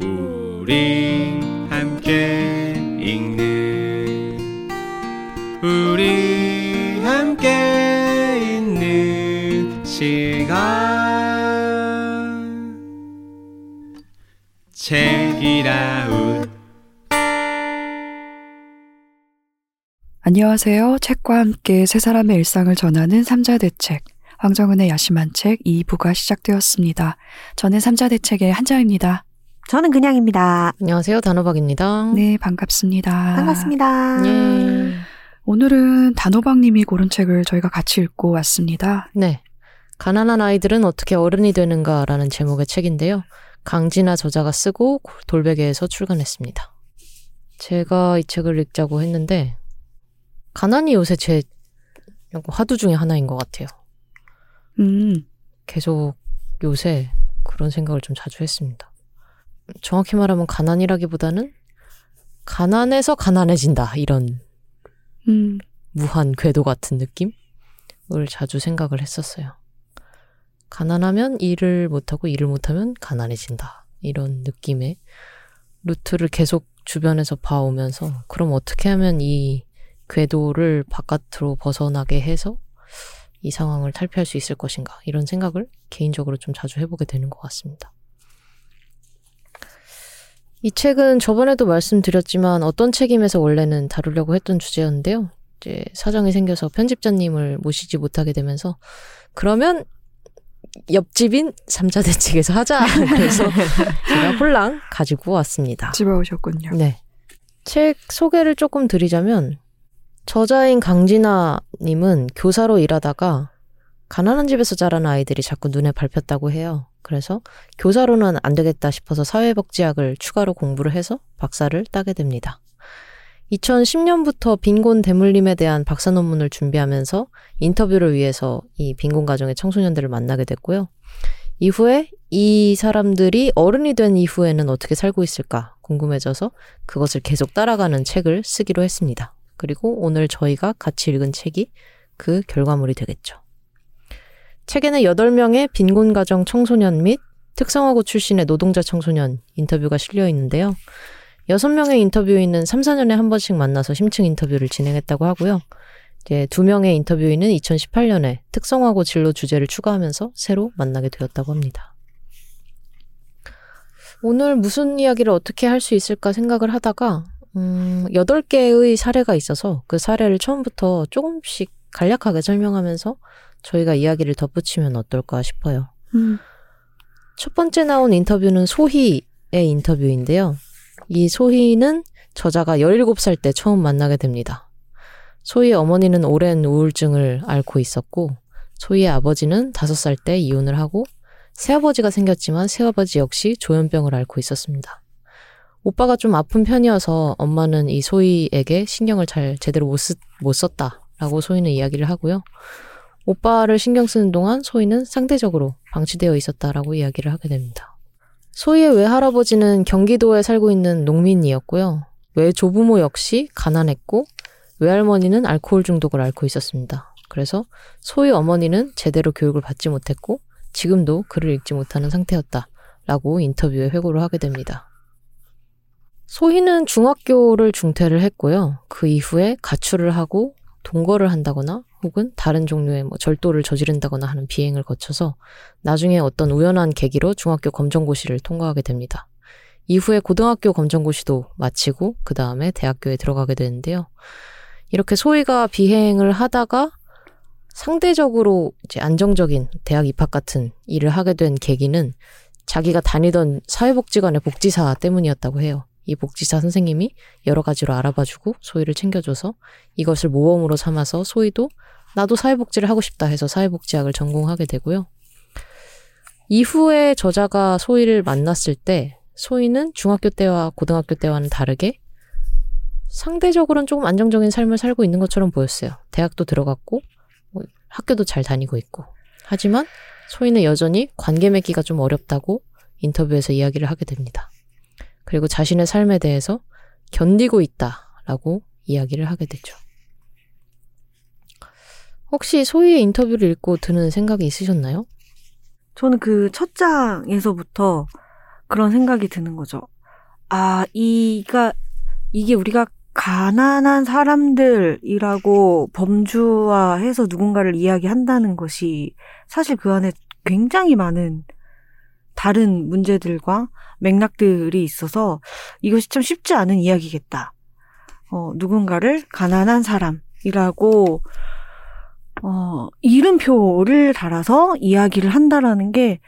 우리 함께 읽는 우리 함께 있는 시간 책이라웃 안녕하세요. 책과 함께 세 사람의 일상을 전하는 삼자 대책. 황정은의 야심한 책 2부가 시작되었습니다. 저는 삼자 대책의 한자입니다. 저는 그냥입니다. 안녕하세요. 단호박입니다. 네, 반갑습니다. 반갑습니다. 예. 오늘은 단호박님이 고른 책을 저희가 같이 읽고 왔습니다. 네. 가난한 아이들은 어떻게 어른이 되는가라는 제목의 책인데요. 강진아 저자가 쓰고 돌베개에서 출간했습니다. 제가 이 책을 읽자고 했는데 가난이 요새 제 화두 중에 하나인 것 같아요. 음, 계속 요새 그런 생각을 좀 자주 했습니다. 정확히 말하면 가난이라기보다는 가난해서 가난해진다 이런 음, 무한 궤도 같은 느낌을 자주 생각을 했었어요. 가난하면 일을 못하고 일을 못하면 가난해진다. 이런 느낌의 루트를 계속 주변에서 봐오면서 그럼 어떻게 하면 이 궤도를 바깥으로 벗어나게 해서 이 상황을 탈피할 수 있을 것인가 이런 생각을 개인적으로 좀 자주 해보게 되는 것 같습니다. 이 책은 저번에도 말씀드렸지만 어떤 책임에서 원래는 다루려고 했던 주제였는데요. 이제 사정이 생겨서 편집자님을 모시지 못하게 되면서 그러면 옆집인 삼자 대책에서 하자. 그래서 제가 홀랑 가지고 왔습니다. 집어오셨군요. 네. 책 소개를 조금 드리자면 저자인 강진아님은 교사로 일하다가 가난한 집에서 자란 아이들이 자꾸 눈에 밟혔다고 해요. 그래서 교사로는 안 되겠다 싶어서 사회복지학을 추가로 공부를 해서 박사를 따게 됩니다. 2010년부터 빈곤 대물림에 대한 박사 논문을 준비하면서 인터뷰를 위해서 이 빈곤 가정의 청소년들을 만나게 됐고요. 이후에 이 사람들이 어른이 된 이후에는 어떻게 살고 있을까 궁금해져서 그것을 계속 따라가는 책을 쓰기로 했습니다. 그리고 오늘 저희가 같이 읽은 책이 그 결과물이 되겠죠. 책에는 8명의 빈곤 가정 청소년 및 특성화고 출신의 노동자 청소년 인터뷰가 실려 있는데요. 6명의 인터뷰인은 3, 4년에 한 번씩 만나서 심층 인터뷰를 진행했다고 하고요. 이제 2명의 인터뷰인은 2018년에 특성화고 진로 주제를 추가하면서 새로 만나게 되었다고 합니다. 오늘 무슨 이야기를 어떻게 할 수 있을까 생각을 하다가 음, 8개의 사례가 있어서 그 사례를 처음부터 조금씩 간략하게 설명하면서 저희가 이야기를 덧붙이면 어떨까 싶어요. 음, 첫 번째 나온 인터뷰는 소희의 인터뷰인데요. 이 소희는 저자가 17살 때 처음 만나게 됩니다. 소희의 어머니는 오랜 우울증을 앓고 있었고, 소희의 아버지는 5살 때 이혼을 하고, 새아버지가 생겼지만 새아버지 역시 조현병을 앓고 있었습니다. 오빠가 좀 아픈 편이어서 엄마는 이 소희에게 신경을 잘 제대로 못, 쓰, 못 썼다라고 소희는 이야기를 하고요. 오빠를 신경 쓰는 동안 소희는 상대적으로 방치되어 있었다라고 이야기를 하게 됩니다. 소희의 외할아버지는 경기도에 살고 있는 농민이었고요. 외조부모 역시 가난했고 외할머니는 알코올 중독을 앓고 있었습니다. 그래서 소희 어머니는 제대로 교육을 받지 못했고 지금도 글을 읽지 못하는 상태였다 라고 인터뷰에 회고를 하게 됩니다. 소희는 중학교를 중퇴를 했고요. 그 이후에 가출을 하고 동거를 한다거나 혹은 다른 종류의 뭐 절도를 저지른다거나 하는 비행을 거쳐서 나중에 어떤 우연한 계기로 중학교 검정고시를 통과하게 됩니다. 이후에 고등학교 검정고시도 마치고 그 다음에 대학교에 들어가게 되는데요. 이렇게 소희가 비행을 하다가 상대적으로 이제 안정적인 대학 입학 같은 일을 하게 된 계기는 자기가 다니던 사회복지관의 복지사 때문이었다고 해요. 이 복지사 선생님이 여러 가지로 알아봐주고 소희를 챙겨줘서 이것을 모험으로 삼아서 소희도 나도 사회복지를 하고 싶다 해서 사회복지학을 전공하게 되고요. 이후에 저자가 소희를 만났을 때 소희는 중학교 때와 고등학교 때와는 다르게 상대적으로는 조금 안정적인 삶을 살고 있는 것처럼 보였어요. 대학도 들어갔고 뭐 학교도 잘 다니고 있고. 하지만 소희는 여전히 관계 맺기가 좀 어렵다고 인터뷰에서 이야기를 하게 됩니다. 그리고 자신의 삶에 대해서 견디고 있다라고 이야기를 하게 되죠. 혹시 소희의 인터뷰를 읽고 드는 생각이 있으셨나요? 저는 그 첫 장에서부터 그런 생각이 드는 거죠. 아, 이가, 이게 우리가 가난한 사람들이라고 범주화해서 누군가를 이야기한다는 것이 사실 그 안에 굉장히 많은 다른 문제들과 맥락들이 있어서 이것이 참 쉽지 않은 이야기겠다. 어, 누군가를 가난한 사람이라고 어, 이름표를 달아서 이야기를 한다라는 게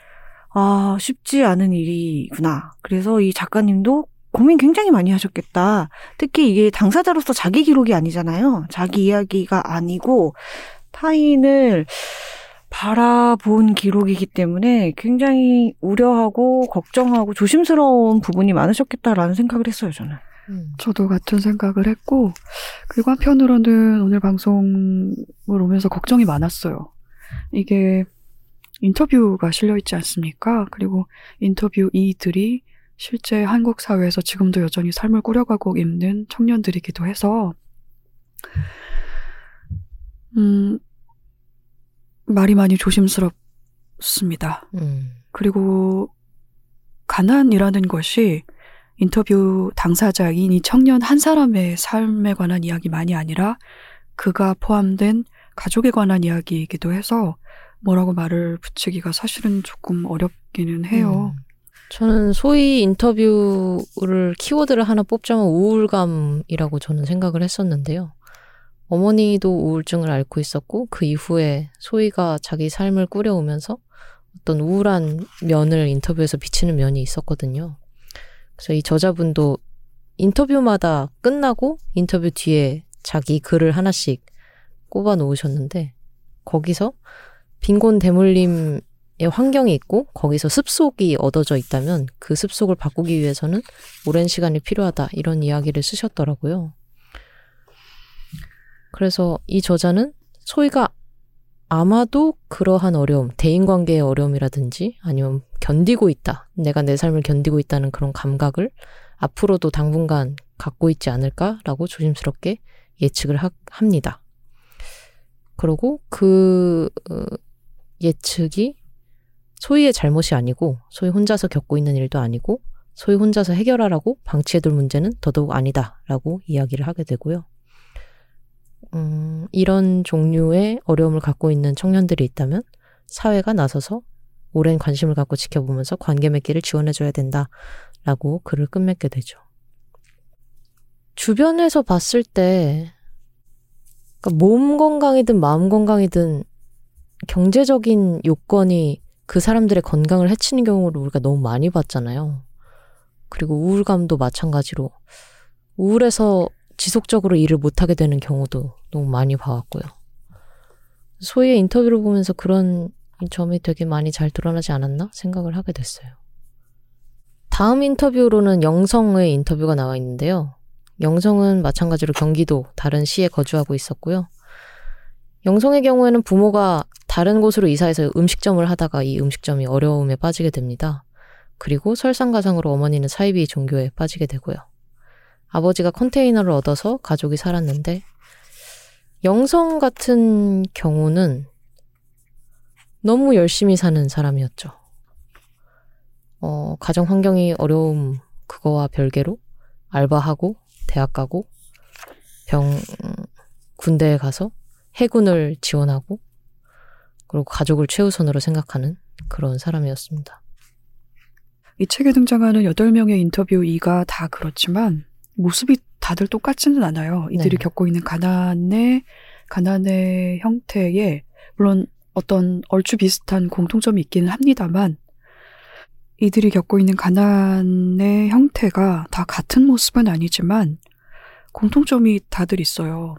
아, 쉽지 않은 일이구나. 그래서 이 작가님도 고민 굉장히 많이 하셨겠다. 특히 이게 당사자로서 자기 기록이 아니잖아요. 자기 이야기가 아니고 타인을 바라본 기록이기 때문에 굉장히 우려하고 걱정하고 조심스러운 부분이 많으셨겠다라는 생각을 했어요, 저는. 음. 저도 같은 생각을 했고, 그리고 한편으로는 오늘 방송을 오면서 걱정이 많았어요. 이게 인터뷰가 실려있지 않습니까? 그리고 인터뷰 이들이 실제 한국 사회에서 지금도 여전히 삶을 꾸려가고 있는 청년들이기도 해서, 음, 말이 많이 조심스럽습니다. 음. 그리고 가난이라는 것이 인터뷰 당사자인 이 청년 한 사람의 삶에 관한 이야기만이 아니라 그가 포함된 가족에 관한 이야기이기도 해서 뭐라고 말을 붙이기가 사실은 조금 어렵기는 해요. 음. 저는 소위 인터뷰를 키워드를 하나 뽑자면 우울감이라고 저는 생각을 했었는데요. 어머니도 우울증을 앓고 있었고 그 이후에 소희가 자기 삶을 꾸려오면서 어떤 우울한 면을 인터뷰에서 비치는 면이 있었거든요. 그래서 이 저자분도 인터뷰마다 끝나고 인터뷰 뒤에 자기 글을 하나씩 꼽아 놓으셨는데 거기서 빈곤 대물림의 환경이 있고 거기서 습속이 얻어져 있다면 그 습속을 바꾸기 위해서는 오랜 시간이 필요하다 이런 이야기를 쓰셨더라고요. 그래서 이 저자는 소희가 아마도 그러한 어려움, 대인관계의 어려움이라든지 아니면 견디고 있다. 내가 내 삶을 견디고 있다는 그런 감각을 앞으로도 당분간 갖고 있지 않을까라고 조심스럽게 예측을 하, 합니다. 그리고 그 어, 예측이 소희의 잘못이 아니고 소희 혼자서 겪고 있는 일도 아니고 소희 혼자서 해결하라고 방치해둘 문제는 더더욱 아니다라고 이야기를 하게 되고요. 음, 이런 종류의 어려움을 갖고 있는 청년들이 있다면 사회가 나서서 오랜 관심을 갖고 지켜보면서 관계 맺기를 지원해줘야 된다라고 글을 끝맺게 되죠. 주변에서 봤을 때, 그러니까 몸 건강이든 마음 건강이든 경제적인 요건이 그 사람들의 건강을 해치는 경우를 우리가 너무 많이 봤잖아요. 그리고 우울감도 마찬가지로 우울해서 지속적으로 일을 못하게 되는 경우도 너무 많이 봐왔고요. 소희의 인터뷰를 보면서 그런 점이 되게 많이 잘 드러나지 않았나 생각을 하게 됐어요. 다음 인터뷰로는 영성의 인터뷰가 나와 있는데요. 영성은 마찬가지로 경기도 다른 시에 거주하고 있었고요. 영성의 경우에는 부모가 다른 곳으로 이사해서 음식점을 하다가 이 음식점이 어려움에 빠지게 됩니다. 그리고 설상가상으로 어머니는 사이비 종교에 빠지게 되고요. 아버지가 컨테이너를 얻어서 가족이 살았는데 영성 같은 경우는 너무 열심히 사는 사람이었죠. 어, 가정 환경이 어려움 그거와 별개로 알바하고 대학 가고 병 군대에 가서 해군을 지원하고 그리고 가족을 최우선으로 생각하는 그런 사람이었습니다. 이 책에 등장하는 8명의 인터뷰 이가 다 그렇지만 모습이 다들 똑같지는 않아요. 이들이 네. 겪고 있는 가난의 가난의 형태에 물론 어떤 얼추 비슷한 공통점이 있기는 합니다만 이들이 겪고 있는 가난의 형태가 다 같은 모습은 아니지만 공통점이 다들 있어요.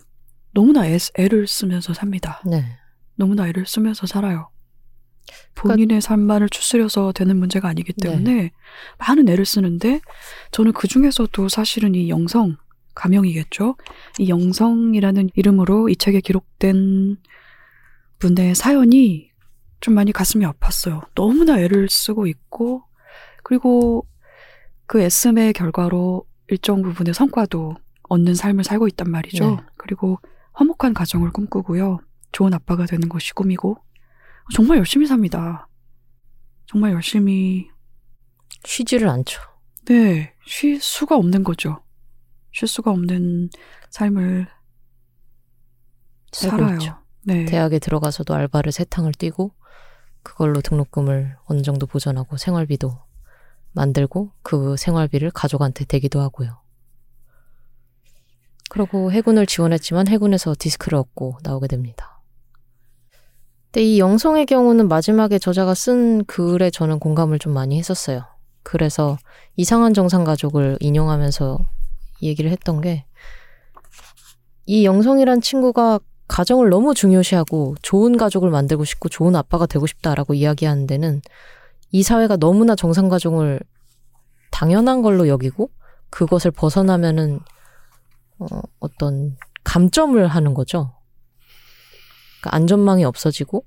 너무나 애, 애를 쓰면서 삽니다. 네. 너무나 애를 쓰면서 살아요. 본인의 삶만을 추스려서 되는 문제가 아니기 때문에 많은 애를 쓰는데 저는 그 중에서도 사실은 이 영성 가명이겠죠. 이 영성이라는 이름으로 이 책에 기록된 분의 사연이 좀 많이 가슴이 아팠어요. 너무나 애를 쓰고 있고 그리고 그 애씀의 결과로 일정 부분의 성과도 얻는 삶을 살고 있단 말이죠. 네. 그리고 화목한 가정을 꿈꾸고요. 좋은 아빠가 되는 것이 꿈이고 정말 열심히 삽니다. 정말 열심히 쉬지를 않죠. 네, 쉴 수가 없는 거죠. 쉴 수가 없는 삶을 살아요. 있죠. 네. 대학에 들어가서도 알바를 세 탕을 뛰고 그걸로 등록금을 어느 정도 보전하고 생활비도 만들고 그 생활비를 가족한테 대기도 하고요. 그러고 해군을 지원했지만 해군에서 디스크를 얻고 나오게 됩니다. 근데 이 영성의 경우는 마지막에 저자가 쓴 글에 저는 공감을 좀 많이 했었어요. 그래서 이상한 정상 가족을 인용하면서 얘기를 했던 게 이 영성이란 친구가 가정을 너무 중요시하고 좋은 가족을 만들고 싶고 좋은 아빠가 되고 싶다라고 이야기하는 데는 이 사회가 너무나 정상 가족을 당연한 걸로 여기고 그것을 벗어나면은 어, 어떤 감점을 하는 거죠. 그러니까 안전망이 없어지고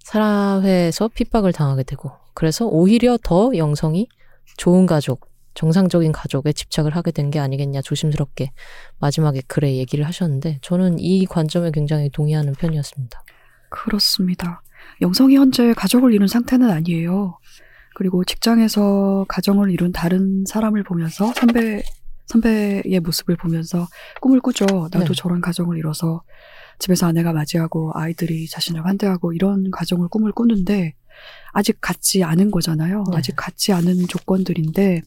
사회에서 핍박을 당하게 되고 그래서 오히려 더 영성이 좋은 가족, 정상적인 가족에 집착을 하게 된 게 아니겠냐 조심스럽게 마지막에 글에 얘기를 하셨는데 저는 이 관점에 굉장히 동의하는 편이었습니다. 그렇습니다. 영성이 현재 가족을 이룬 상태는 아니에요. 그리고 직장에서 가정을 이룬 다른 사람을 보면서 선배 선배의 모습을 보면서 꿈을 꾸죠. 나도 네. 저런 가정을 이뤄서 집에서 아내가 맞이하고 아이들이 자신을 환대하고 이런 가정을 꿈을 꾸는데 아직 갖지 않은 거잖아요. 네. 아직 갖지 않은 조건들인데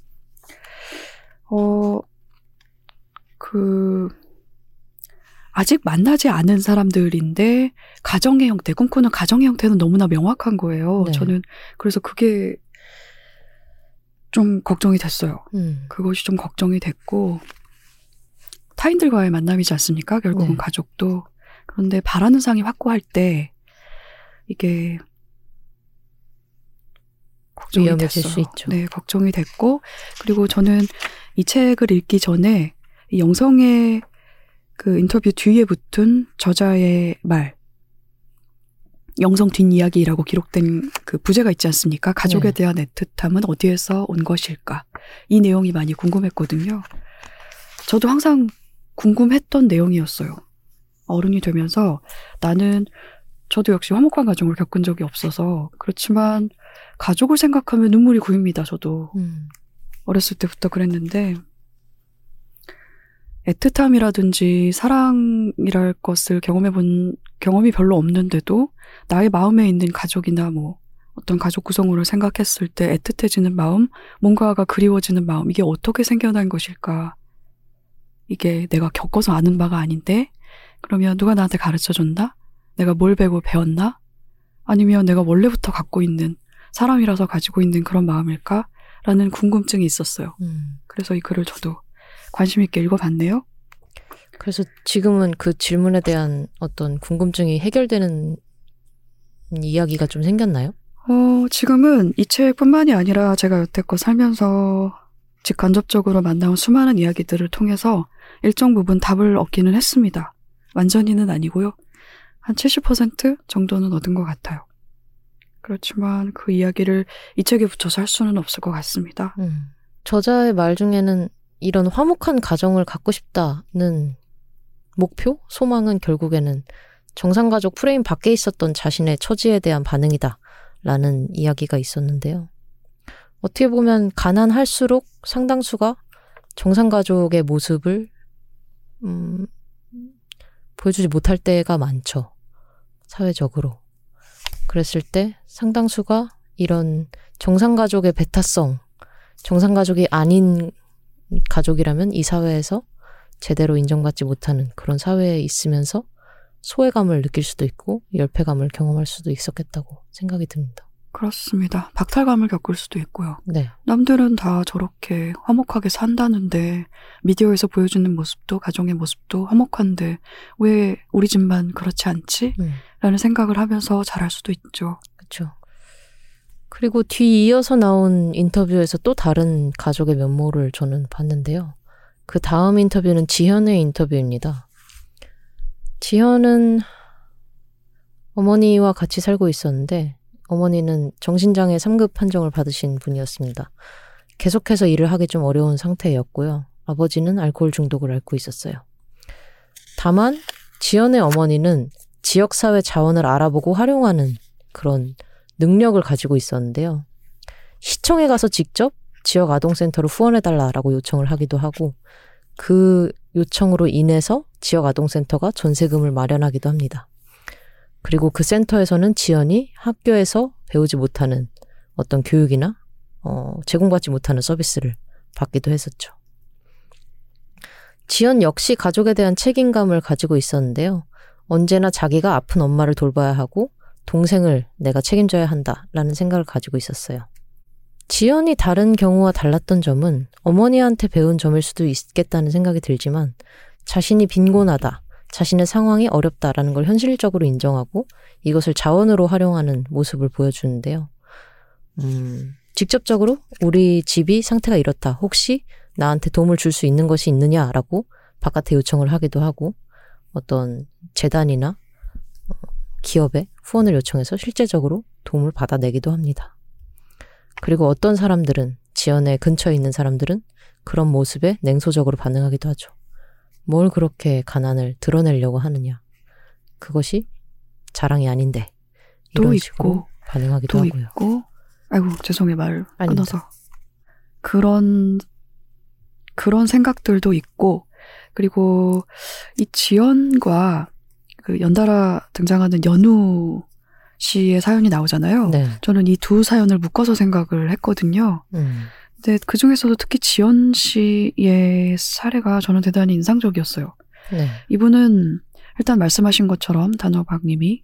어 그 아직 만나지 않은 사람들인데 가정의 형태, 꿈꾸는 가정의 형태는 너무나 명확한 거예요. 네. 저는 그래서 그게 좀 걱정이 됐어요. 음, 그것이 좀 걱정이 됐고 타인들과의 만남이지 않습니까? 결국은 네. 가족도 그런데 바라는 상이 확고할 때 이게 걱정이 위험해질 됐어요. 수 있죠. 네, 걱정이 됐고 그리고 저는 이 책을 읽기 전에 이 영성의 그 인터뷰 뒤에 붙은 저자의 말 영성 뒷이야기라고 기록된 그 부제가 있지 않습니까? 가족에 네. 대한 애틋함은 어디에서 온 것일까? 이 내용이 많이 궁금했거든요. 저도 항상 궁금했던 내용이었어요. 어른이 되면서 나는 저도 역시 화목한 가정을 겪은 적이 없어서 그렇지만 가족을 생각하면 눈물이 고입니다. 저도 음, 어렸을 때부터 그랬는데 애틋함이라든지 사랑이랄 것을 경험해 본 경험이 별로 없는데도 나의 마음에 있는 가족이나 뭐 어떤 가족 구성원을 생각했을 때 애틋해지는 마음, 뭔가가 그리워지는 마음, 이게 어떻게 생겨난 것일까? 이게 내가 겪어서 아는 바가 아닌데, 그러면 누가 나한테 가르쳐 줬나? 내가 뭘 배고 배웠나? 아니면 내가 원래부터 갖고 있는 사람이라서 가지고 있는 그런 마음일까? 라는 궁금증이 있었어요. 음. 그래서 이 글을 저도 관심 있게 읽어봤네요. 그래서 지금은 그 질문에 대한 어떤 궁금증이 해결되는 이야기가 좀 생겼나요? 어, 지금은 이 책뿐만이 아니라 제가 여태껏 살면서 직간접적으로 만나온 수많은 이야기들을 통해서 일정 부분 답을 얻기는 했습니다. 완전히는 아니고요. 한 70% 정도는 얻은 것 같아요. 그렇지만 그 이야기를 이 책에 붙여서 할 수는 없을 것 같습니다. 음. 저자의 말 중에는 이런 화목한 가정을 갖고 싶다는 목표, 소망은 결국에는 정상가족 프레임 밖에 있었던 자신의 처지에 대한 반응이다. 라는 이야기가 있었는데요. 어떻게 보면 가난할수록 상당수가 정상가족의 모습을, 음, 보여주지 못할 때가 많죠. 사회적으로. 그랬을 때 상당수가 이런 정상가족의 배타성, 정상가족이 아닌 가족이라면 이 사회에서 제대로 인정받지 못하는 그런 사회에 있으면서 소외감을 느낄 수도 있고 열패감을 경험할 수도 있었겠다고 생각이 듭니다. 그렇습니다. 박탈감을 겪을 수도 있고요. 네. 남들은 다 저렇게 화목하게 산다는데 미디어에서 보여주는 모습도 가정의 모습도 화목한데 왜 우리 집만 그렇지 않지? 음, 라는 생각을 하면서 잘할 수도 있죠. 그렇죠. 그리고 뒤이어서 나온 인터뷰에서 또 다른 가족의 면모를 저는 봤는데요. 그 다음 인터뷰는 지현의 인터뷰입니다. 지현은 어머니와 같이 살고 있었는데 어머니는 정신장애 3급 판정을 받으신 분이었습니다. 계속해서 일을 하기 좀 어려운 상태였고요. 아버지는 알코올 중독을 앓고 있었어요. 다만 지연의 어머니는 지역사회 자원을 알아보고 활용하는 그런 능력을 가지고 있었는데요. 시청에 가서 직접 지역 아동센터로 후원해달라라고 요청을 하기도 하고 그 요청으로 인해서 지역 아동센터가 전세금을 마련하기도 합니다. 그리고 그 센터에서는 지연이 학교에서 배우지 못하는 어떤 교육이나 어, 제공받지 못하는 서비스를 받기도 했었죠. 지연 역시 가족에 대한 책임감을 가지고 있었는데요. 언제나 자기가 아픈 엄마를 돌봐야 하고 동생을 내가 책임져야 한다라는 생각을 가지고 있었어요. 지연이 다른 경우와 달랐던 점은 어머니한테 배운 점일 수도 있겠다는 생각이 들지만 자신이 빈곤하다, 자신의 상황이 어렵다라는 걸 현실적으로 인정하고 이것을 자원으로 활용하는 모습을 보여주는데요. 음, 직접적으로 우리 집이 상태가 이렇다. 혹시 나한테 도움을 줄 수 있는 것이 있느냐라고 바깥에 요청을 하기도 하고 어떤 재단이나 어, 기업에 후원을 요청해서 실제적으로 도움을 받아내기도 합니다. 그리고 어떤 사람들은 지연의 근처에 있는 사람들은 그런 모습에 냉소적으로 반응하기도 하죠. 뭘 그렇게 가난을 드러내려고 하느냐. 그것이 자랑이 아닌데. 또 이런 있고, 식으로 반응하기도 또 하고요. 있고, 아이고 죄송해요 말. 끊어서 그런 그런 생각들도 있고 그리고 이 지연과 그 연달아 등장하는 연우 씨의 사연이 나오잖아요. 네. 저는 이 두 사연을 묶어서 생각을 했거든요. 음. 근데 그 중에서도 특히 지연 씨의 사례가 저는 대단히 인상적이었어요. 네. 이분은 일단 말씀하신 것처럼 단호박님이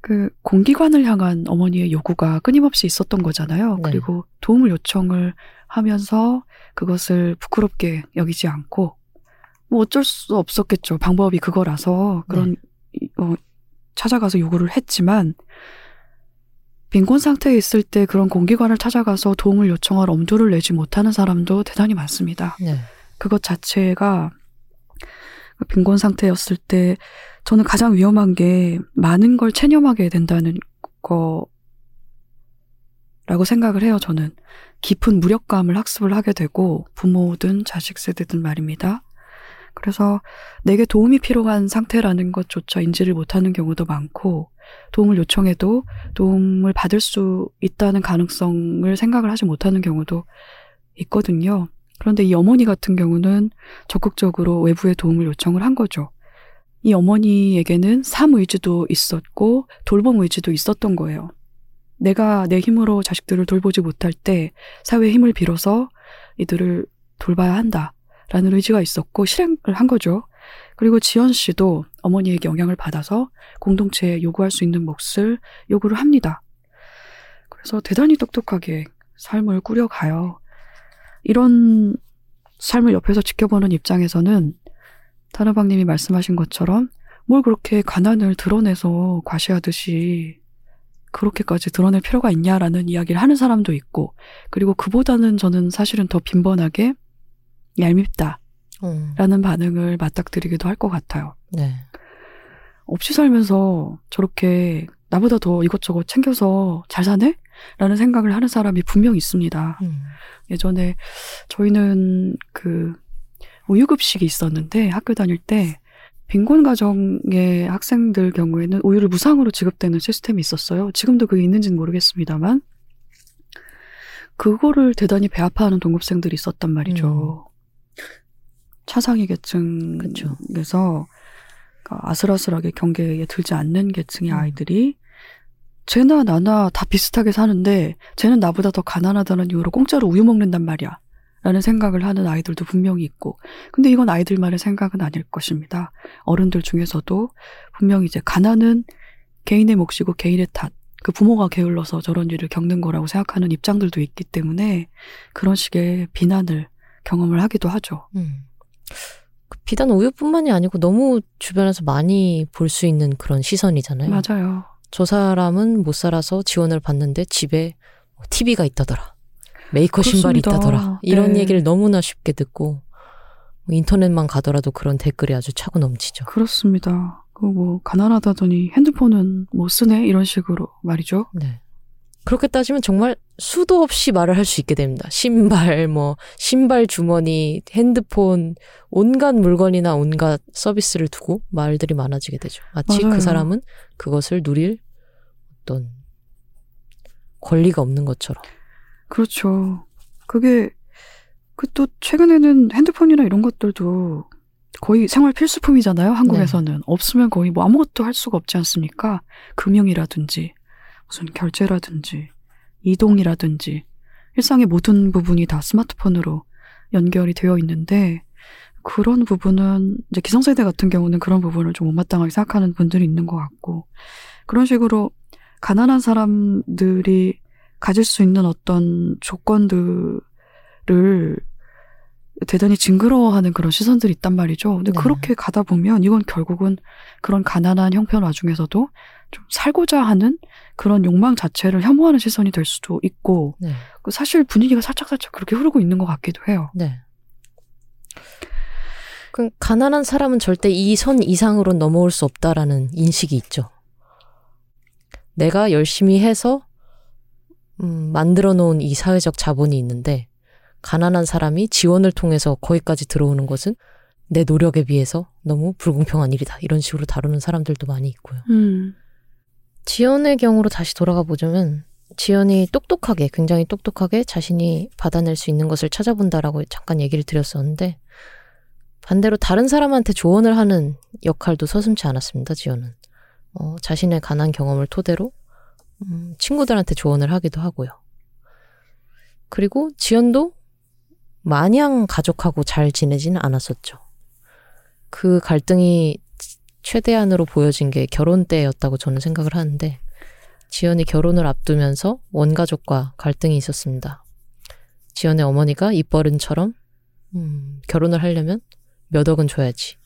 그 공기관을 향한 어머니의 요구가 끊임없이 있었던 거잖아요. 네. 그리고 도움을 요청을 하면서 그것을 부끄럽게 여기지 않고 뭐 어쩔 수 없었겠죠. 방법이 그거라서 그런 이- 어, 찾아가서 요구를 했지만 빈곤 상태에 있을 때 그런 공기관을 찾아가서 도움을 요청할 엄두를 내지 못하는 사람도 대단히 많습니다. 네. 그것 자체가 그 빈곤 상태였을 때 저는 가장 위험한 게 많은 걸 체념하게 된다는 거라고 생각을 해요, 저는. 깊은 무력감을 학습을 하게 되고 부모든 자식 세대든 말입니다. 그래서 내게 도움이 필요한 상태라는 것조차 인지를 못하는 경우도 많고 도움을 요청해도 도움을 받을 수 있다는 가능성을 생각을 하지 못하는 경우도 있거든요. 그런데 이 어머니 같은 경우는 적극적으로 외부의 도움을 요청을 한 거죠. 이 어머니에게는 삶 의지도 있었고 돌봄 의지도 있었던 거예요. 내가 내 힘으로 자식들을 돌보지 못할 때 사회의 힘을 빌어서 이들을 돌봐야 한다 라는 의지가 있었고 실행을 한 거죠. 그리고 지연 씨도 어머니에게 영향을 받아서 공동체에 요구할 수 있는 몫을 요구를 합니다. 그래서 대단히 똑똑하게 삶을 꾸려가요. 이런 삶을 옆에서 지켜보는 입장에서는 단호박님이 말씀하신 것처럼 뭘 그렇게 가난을 드러내서 과시하듯이 그렇게까지 드러낼 필요가 있냐라는 이야기를 하는 사람도 있고 그리고 그보다는 저는 사실은 더 빈번하게 얄밉다 라는 음. 반응을 맞닥뜨리기도 할 것 같아요. 네. 없이 살면서 저렇게 나보다 더 이것저것 챙겨서 잘 사네? 라는 생각을 하는 사람이 분명 있습니다. 음. 예전에 저희는 그 우유급식이 있었는데 학교 다닐 때 빈곤 가정의 학생들 경우에는 우유를 무상으로 지급되는 시스템이 있었어요. 지금도 그게 있는지는 모르겠습니다만 그거를 대단히 배아파하는 동급생들이 있었단 말이죠. 차상위 그쵸. 계층에서 그러니까 아슬아슬하게 경계에 들지 않는 계층의 음. 아이들이 쟤나 나나 다 비슷하게 사는데 쟤는 나보다 더 가난하다는 이유로 공짜로 우유 먹는단 말이야. 라는 생각을 하는 아이들도 분명히 있고. 근데 이건 아이들만의 생각은 아닐 것입니다. 어른들 중에서도 분명히 이제 가난은 개인의 몫이고 개인의 탓. 그 부모가 게을러서 저런 일을 겪는 거라고 생각하는 입장들도 있기 때문에 그런 식의 비난을 경험을 하기도 하죠. 음. 그 비단 우유뿐만이 아니고 너무 주변에서 많이 볼 수 있는 그런 시선이잖아요. 맞아요. 저 사람은 못 살아서 지원을 받는데 집에 TV가 있다더라. 메이커 신발이 그렇습니다. 있다더라. 이런 네. 얘기를 너무나 쉽게 듣고 뭐 인터넷만 가더라도 그런 댓글이 아주 차고 넘치죠. 그렇습니다. 그뭐 가난하다더니 핸드폰은 못 쓰네 이런 식으로 말이죠. 네. 그렇게 따지면 정말 수도 없이 말을 할 수 있게 됩니다. 신발, 뭐, 신발 주머니, 핸드폰, 온갖 물건이나 온갖 서비스를 두고 말들이 많아지게 되죠. 마치 맞아요. 그 사람은 그것을 누릴 어떤 권리가 없는 것처럼. 그렇죠. 그게 그 또 최근에는 핸드폰이나 이런 것들도 거의 생활 필수품이잖아요. 한국에서는 없으면 거의 뭐 아무것도 할 수가 없지 않습니까? 금융이라든지 무슨 결제라든지 이동이라든지 일상의 모든 부분이 다 스마트폰으로 연결이 되어 있는데 그런 부분은 이제 기성세대 같은 경우는 그런 부분을 좀 못마땅하게 생각하는 분들이 있는 것 같고 그런 식으로 가난한 사람들이 가질 수 있는 어떤 조건들을 대단히 징그러워하는 그런 시선들이 있단 말이죠. 근데 네. 그렇게 가다 보면 이건 결국은 그런 가난한 형편 와중에서도 좀 살고자 하는 그런 욕망 자체를 혐오하는 시선이 될 수도 있고 네. 그 사실 분위기가 살짝살짝 그렇게 흐르고 있는 것 같기도 해요. 네. 그 가난한 사람은 절대 이 선 이상으로 넘어올 수 없다라는 인식이 있죠. 내가 열심히 해서 음, 만들어 놓은 이 사회적 자본이 있는데 가난한 사람이 지원을 통해서 거기까지 들어오는 것은 내 노력에 비해서 너무 불공평한 일이다. 이런 식으로 다루는 사람들도 많이 있고요. 음, 지연의 경우로 다시 돌아가 보자면 지연이 똑똑하게 굉장히 똑똑하게 자신이 받아낼 수 있는 것을 찾아본다라고 잠깐 얘기를 드렸었는데 반대로 다른 사람한테 조언을 하는 역할도 서슴지 않았습니다. 지연은 어, 자신의 가난 경험을 토대로 음, 친구들한테 조언을 하기도 하고요. 그리고 지연도 마냥 가족하고 잘 지내지는 않았었죠. 그 갈등이 최대한으로 보여진 게 결혼 때였다고 저는 생각을 하는데 지연이 결혼을 앞두면서 원가족과 갈등이 있었습니다. 지연의 어머니가 입버릇처럼 음, 결혼을 하려면 몇 억은 줘야지.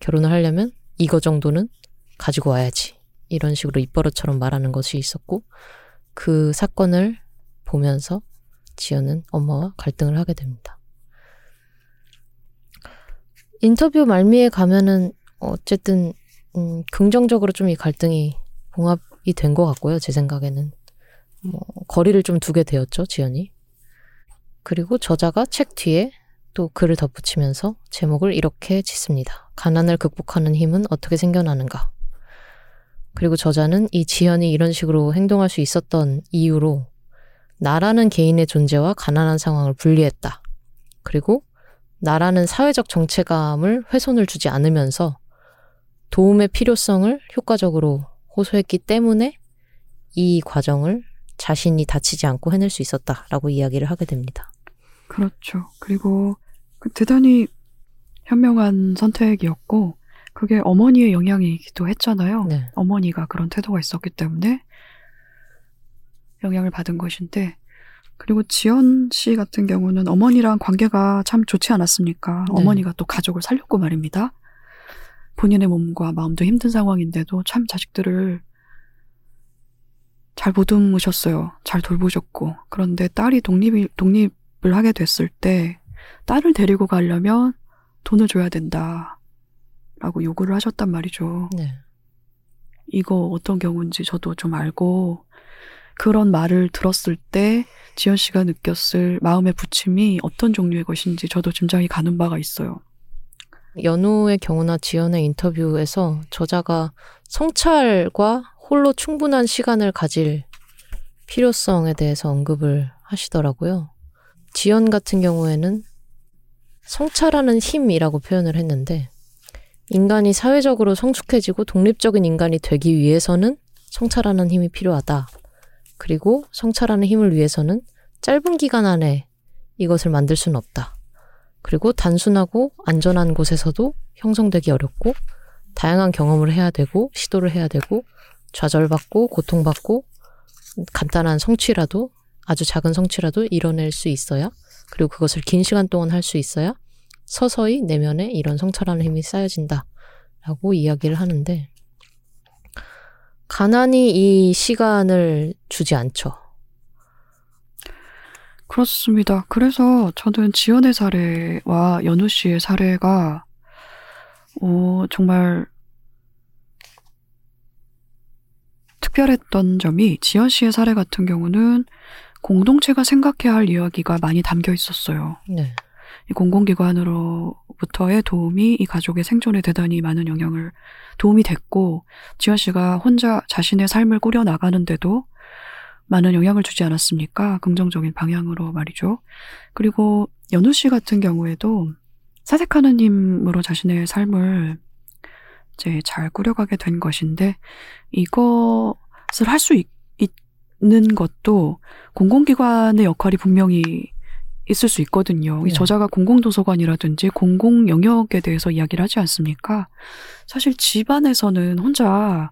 결혼을 하려면 이거 정도는 가지고 와야지. 이런 식으로 입버릇처럼 말하는 것이 있었고 그 사건을 보면서 지연은 엄마와 갈등을 하게 됩니다. 인터뷰 말미에 가면은 어쨌든 음, 긍정적으로 좀 이 갈등이 봉합이 된 것 같고요. 제 생각에는 뭐 거리를 좀 두게 되었죠. 지연이. 그리고 저자가 책 뒤에 또 글을 덧붙이면서 제목을 이렇게 짓습니다. 가난을 극복하는 힘은 어떻게 생겨나는가? 그리고 저자는 이 지연이 이런 식으로 행동할 수 있었던 이유로 나라는 개인의 존재와 가난한 상황을 분리했다. 그리고 나라는 사회적 정체감을 훼손을 주지 않으면서 도움의 필요성을 효과적으로 호소했기 때문에 이 과정을 자신이 다치지 않고 해낼 수 있었다라고 이야기를 하게 됩니다. 그렇죠. 그리고 그 대단히 현명한 선택이었고 그게 어머니의 영향이기도 했잖아요. 네. 어머니가 그런 태도가 있었기 때문에 영향을 받은 것인데 그리고 지연 씨 같은 경우는 어머니랑 관계가 참 좋지 않았습니까? 네. 어머니가 또 가족을 살렸고 말입니다. 본인의 몸과 마음도 힘든 상황인데도 참 자식들을 잘 보듬으셨어요. 잘 돌보셨고. 그런데 딸이 독립이, 독립을 하게 됐을 때 딸을 데리고 가려면 돈을 줘야 된다. 라고 요구를 하셨단 말이죠. 네. 이거 어떤 경우인지 저도 좀 알고 그런 말을 들었을 때 지연 씨가 느꼈을 마음의 부침이 어떤 종류의 것인지 저도 짐작이 가는 바가 있어요. 연우의 경우나 지연의 인터뷰에서 저자가 성찰과 홀로 충분한 시간을 가질 필요성에 대해서 언급을 하시더라고요. 지연 같은 경우에는 성찰하는 힘이라고 표현을 했는데 인간이 사회적으로 성숙해지고 독립적인 인간이 되기 위해서는 성찰하는 힘이 필요하다. 그리고 성찰하는 힘을 위해서는 짧은 기간 안에 이것을 만들 수는 없다. 그리고 단순하고 안전한 곳에서도 형성되기 어렵고 다양한 경험을 해야 되고 시도를 해야 되고 좌절받고 고통받고 간단한 성취라도 아주 작은 성취라도 이뤄낼 수 있어야 그리고 그것을 긴 시간 동안 할 수 있어야 서서히 내면에 이런 성찰하는 힘이 쌓여진다. 라고 이야기를 하는데, 가난이 이 시간을 주지 않죠. 그렇습니다. 그래서 저는 지연의 사례와 연우 씨의 사례가 어, 정말 특별했던 점이 지연 씨의 사례 같은 경우는 공동체가 생각해야 할 이야기가 많이 담겨 있었어요. 네. 이 공공기관으로 부터의 도움이 이 가족의 생존에 대단히 많은 영향을 도움이 됐고 지연 씨가 혼자 자신의 삶을 꾸려 나가는데도 많은 영향을 주지 않았습니까? 긍정적인 방향으로 말이죠. 그리고 연우 씨 같은 경우에도 사색 하나님으로 자신의 삶을 이제 잘 꾸려가게 된 것인데 이것을 할 수 있는 것도 공공기관의 역할이 분명히 있을 수 있거든요. 이 네. 저자가 공공도서관이라든지 공공 영역에 대해서 이야기를 하지 않습니까? 사실 집안에서는 혼자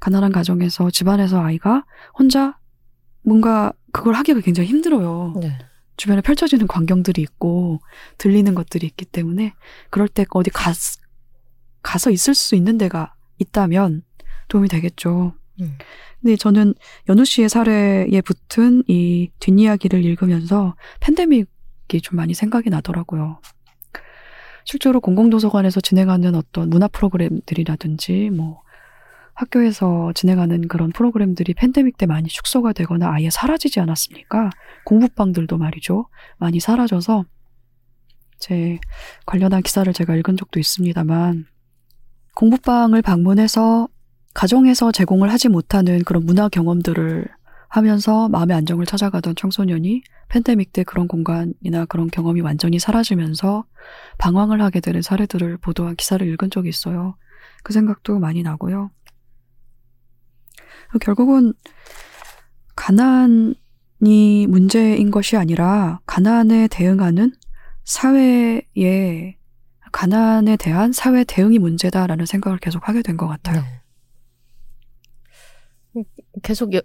가난한 가정에서 집안에서 아이가 혼자 뭔가 그걸 하기가 굉장히 힘들어요. 네. 주변에 펼쳐지는 광경들이 있고 들리는 것들이 있기 때문에 그럴 때 어디 가, 가서 있을 수 있는 데가 있다면 도움이 되겠죠. 음. 근데 저는 연우 씨의 사례에 붙은 이 뒷이야기를 읽으면서 팬데믹이 좀 많이 생각이 나더라고요. 실제로 공공도서관에서 진행하는 어떤 문화 프로그램들이라든지 뭐 학교에서 진행하는 그런 프로그램들이 팬데믹 때 많이 축소가 되거나 아예 사라지지 않았습니까? 공부방들도 말이죠. 많이 사라져서 제 관련한 기사를 제가 읽은 적도 있습니다만 공부방을 방문해서 가정에서 제공을 하지 못하는 그런 문화 경험들을 하면서 마음의 안정을 찾아가던 청소년이 팬데믹 때 그런 공간이나 그런 경험이 완전히 사라지면서 방황을 하게 되는 사례들을 보도한 기사를 읽은 적이 있어요. 그 생각도 많이 나고요. 결국은 가난이 문제인 것이 아니라 가난에 대응하는 사회의 가난에 대한 사회 대응이 문제다라는 생각을 계속 하게 된 것 같아요. 네. 계속 여-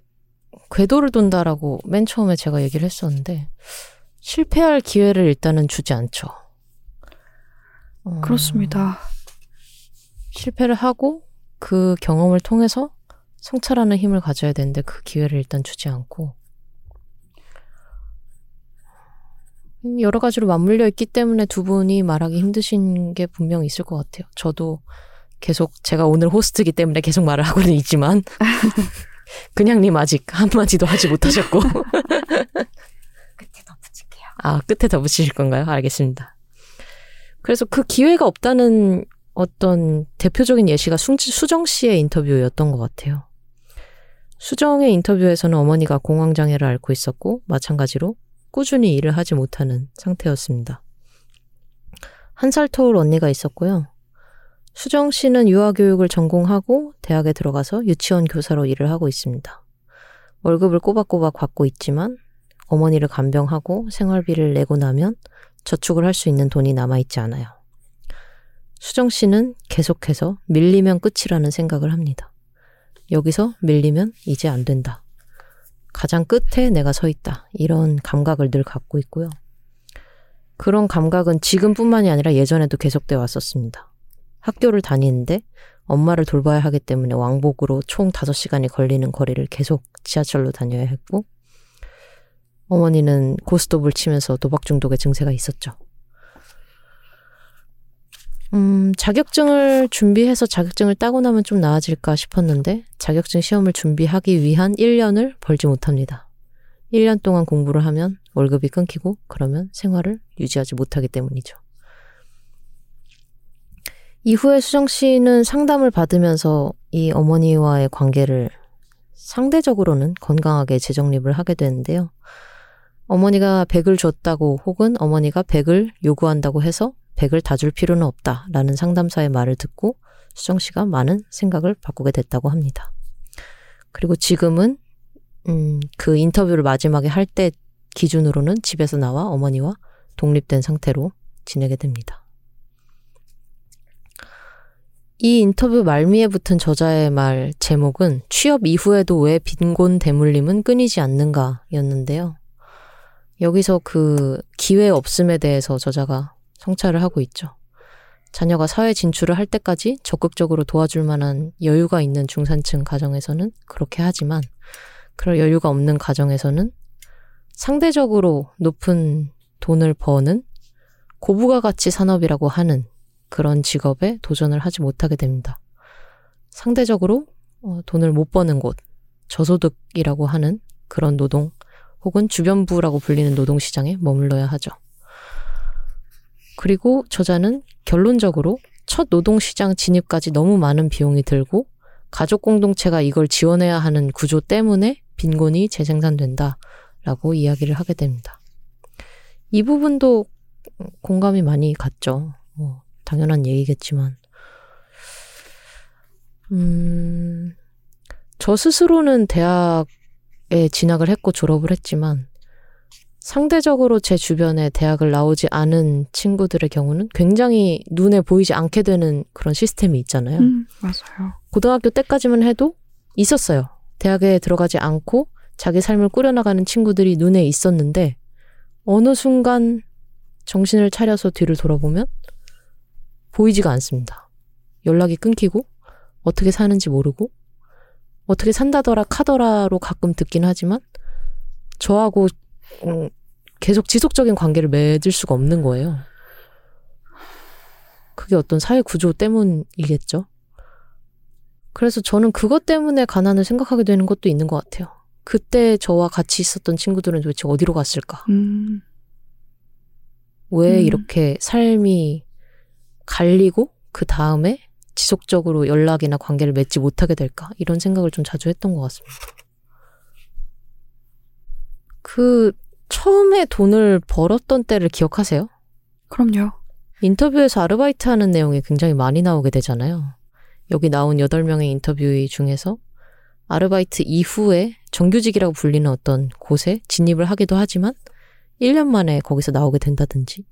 궤도를 돈다라고 맨 처음에 제가 얘기를 했었는데 실패할 기회를 일단은 주지 않죠. 어, 그렇습니다. 실패를 하고 그 경험을 통해서 성찰하는 힘을 가져야 되는데 그 기회를 일단 주지 않고 음, 여러 가지로 맞물려 있기 때문에 두 분이 말하기 힘드신 게 분명 있을 것 같아요. 저도 계속 제가 오늘 호스트기 때문에 계속 말을 하고는 있지만 그냥님 아직 한마디도 하지 못하셨고 끝에 덧붙일게요. 아 끝에 더 붙이실 건가요? 알겠습니다. 그래서 그 기회가 없다는 어떤 대표적인 예시가 수, 수정 씨의 인터뷰였던 것 같아요. 수정의 인터뷰에서는 어머니가 공황장애를 앓고 있었고 마찬가지로 꾸준히 일을 하지 못하는 상태였습니다. 한 살 터울 언니가 있었고요. 수정 씨는 유아교육을 전공하고 대학에 들어가서 유치원 교사로 일을 하고 있습니다. 월급을 꼬박꼬박 받고 있지만 어머니를 간병하고 생활비를 내고 나면 저축을 할 수 있는 돈이 남아있지 않아요. 수정 씨는 계속해서 밀리면 끝이라는 생각을 합니다. 여기서 밀리면 이제 안 된다. 가장 끝에 내가 서 있다. 이런 감각을 늘 갖고 있고요. 그런 감각은 지금뿐만이 아니라 예전에도 계속되어 왔었습니다. 학교를 다니는데 엄마를 돌봐야 하기 때문에 왕복으로 총 5시간이 걸리는 거리를 계속 지하철로 다녀야 했고, 어머니는 고스톱을 치면서 도박 중독의 증세가 있었죠. 음, 자격증을 준비해서 자격증을 따고 나면 좀 나아질까 싶었는데 자격증 시험을 준비하기 위한 1년을 벌지 못합니다. 1년 동안 공부를 하면 월급이 끊기고 그러면 생활을 유지하지 못하기 때문이죠. 이후에 수정 씨는 상담을 받으면서 이 어머니와의 관계를 상대적으로는 건강하게 재정립을 하게 되는데요. 어머니가 100을 줬다고 혹은 어머니가 100을 요구한다고 해서 100을 다 줄 필요는 없다라는 상담사의 말을 듣고 수정 씨가 많은 생각을 바꾸게 됐다고 합니다. 그리고 지금은 음, 그 인터뷰를 마지막에 할 때 기준으로는 집에서 나와 어머니와 독립된 상태로 지내게 됩니다. 이 인터뷰 말미에 붙은 저자의 말 제목은 취업 이후에도 왜 빈곤 대물림은 끊이지 않는가 였는데요. 여기서 그 기회 없음에 대해서 저자가 성찰을 하고 있죠. 자녀가 사회 진출을 할 때까지 적극적으로 도와줄 만한 여유가 있는 중산층 가정에서는 그렇게 하지만 그럴 여유가 없는 가정에서는 상대적으로 높은 돈을 버는 고부가 가치 산업이라고 하는 그런 직업에 도전을 하지 못하게 됩니다. 상대적으로 어, 돈을 못 버는 곳, 저소득이라고 하는 그런 노동 혹은 주변부라고 불리는 노동시장에 머물러야 하죠. 그리고 저자는 결론적으로 첫 노동시장 진입까지 너무 많은 비용이 들고 가족 공동체가 이걸 지원해야 하는 구조 때문에 빈곤이 재생산된다 라고 이야기를 하게 됩니다. 이 부분도 공감이 많이 갔죠. 뭐 당연한 얘기겠지만, 음, 저 스스로는 대학에 진학을 했고 졸업을 했지만 상대적으로 제 주변에 대학을 나오지 않은 친구들의 경우는 굉장히 눈에 보이지 않게 되는 그런 시스템이 있잖아요. 음, 맞아요. 고등학교 때까지만 해도 있었어요. 대학에 들어가지 않고 자기 삶을 꾸려나가는 친구들이 눈에 있었는데 어느 순간 정신을 차려서 뒤를 돌아보면 보이지가 않습니다. 연락이 끊기고 어떻게 사는지 모르고 어떻게 산다더라 카더라로 가끔 듣긴 하지만 저하고 음, 계속 지속적인 관계를 맺을 수가 없는 거예요. 그게 어떤 사회 구조 때문이겠죠. 그래서 저는 그것 때문에 가난을 생각하게 되는 것도 있는 것 같아요. 그때 저와 같이 있었던 친구들은 도대체 어디로 갔을까? 음, 왜 음. 이렇게 삶이 갈리고 그 다음에 지속적으로 연락이나 관계를 맺지 못하게 될까? 이런 생각을 좀 자주 했던 것 같습니다. 그 처음에 돈을 벌었던 때를 기억하세요? 그럼요. 인터뷰에서 아르바이트 하는 내용이 굉장히 많이 나오게 되잖아요. 여기 나온 8명의 인터뷰 중에서 아르바이트 이후에 정규직이라고 불리는 어떤 곳에 진입을 하기도 하지만 1년 만에 거기서 나오게 된다든지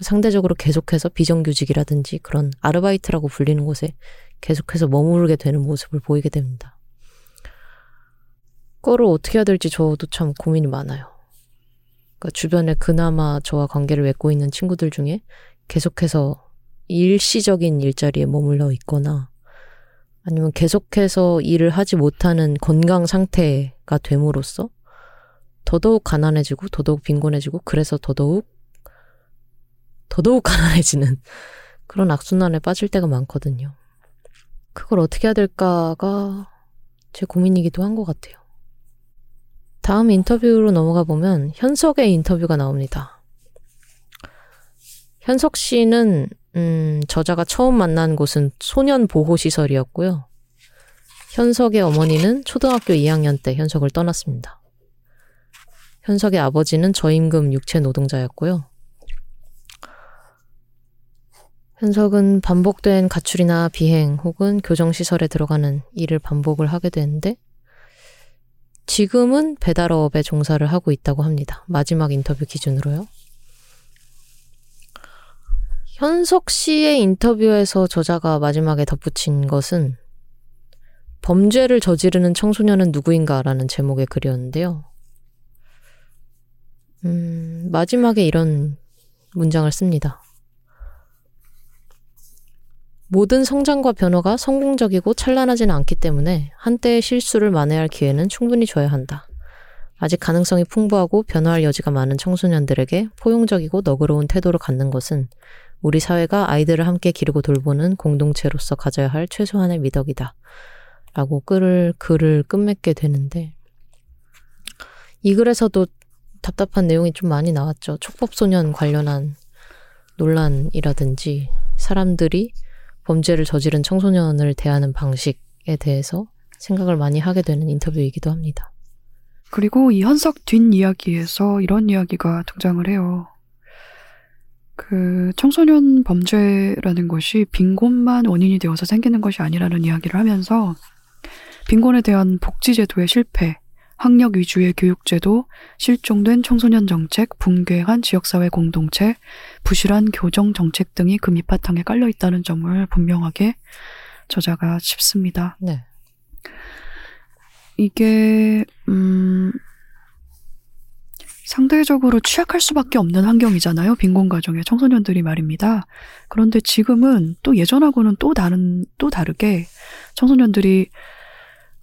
상대적으로 계속해서 비정규직이라든지 그런 아르바이트라고 불리는 곳에 계속해서 머무르게 되는 모습을 보이게 됩니다. 그거를 어떻게 해야 될지 저도 참 고민이 많아요. 그러니까 주변에 그나마 저와 관계를 맺고 있는 친구들 중에 계속해서 일시적인 일자리에 머물러 있거나 아니면 계속해서 일을 하지 못하는 건강 상태가 됨으로써 더더욱 가난해지고 더더욱 빈곤해지고 그래서 더더욱 더더욱 가난해지는 그런 악순환에 빠질 때가 많거든요. 그걸 어떻게 해야 될까가 제 고민이기도 한 것 같아요. 다음 인터뷰로 넘어가 보면 현석의 인터뷰가 나옵니다. 현석 씨는 음, 저자가 처음 만난 곳은 소년 보호 시설이었고요. 현석의 어머니는 초등학교 2학년 때 현석을 떠났습니다. 현석의 아버지는 저임금 육체 노동자였고요. 현석은 반복된 가출이나 비행 혹은 교정시설에 들어가는 일을 반복을 하게 되는데 지금은 배달업에 종사를 하고 있다고 합니다. 마지막 인터뷰 기준으로요. 현석 씨의 인터뷰에서 저자가 마지막에 덧붙인 것은 범죄를 저지르는 청소년은 누구인가라는 제목의 글이었는데요. 음, 마지막에 이런 문장을 씁니다. 모든 성장과 변화가 성공적이고 찬란하지는 않기 때문에 한때의 실수를 만회할 기회는 충분히 줘야 한다. 아직 가능성이 풍부하고 변화할 여지가 많은 청소년들에게 포용적이고 너그러운 태도를 갖는 것은 우리 사회가 아이들을 함께 기르고 돌보는 공동체로서 가져야 할 최소한의 미덕이다. 라고 글을, 글을 끝맺게 되는데, 이 글에서도 답답한 내용이 좀 많이 나왔죠. 촉법소년 관련한 논란이라든지, 사람들이 범죄를 저지른 청소년을 대하는 방식에 대해서 생각을 많이 하게 되는 인터뷰이기도 합니다. 그리고 이 현석 뒷이야기에서 이런 이야기가 등장을 해요. 그 청소년 범죄라는 것이 빈곤만 원인이 되어서 생기는 것이 아니라는 이야기를 하면서 빈곤에 대한 복지제도의 실패, 학력 위주의 교육제도, 실종된 청소년 정책, 붕괴한 지역사회 공동체, 부실한 교정 정책 등이 그 밑바탕에 깔려 있다는 점을 분명하게 저자가 짚습니다. 네. 이게 음 상대적으로 취약할 수밖에 없는 환경이잖아요. 빈곤 가정의 청소년들이 말입니다. 그런데 지금은 또 예전하고는 또 다른 또 다르게 청소년들이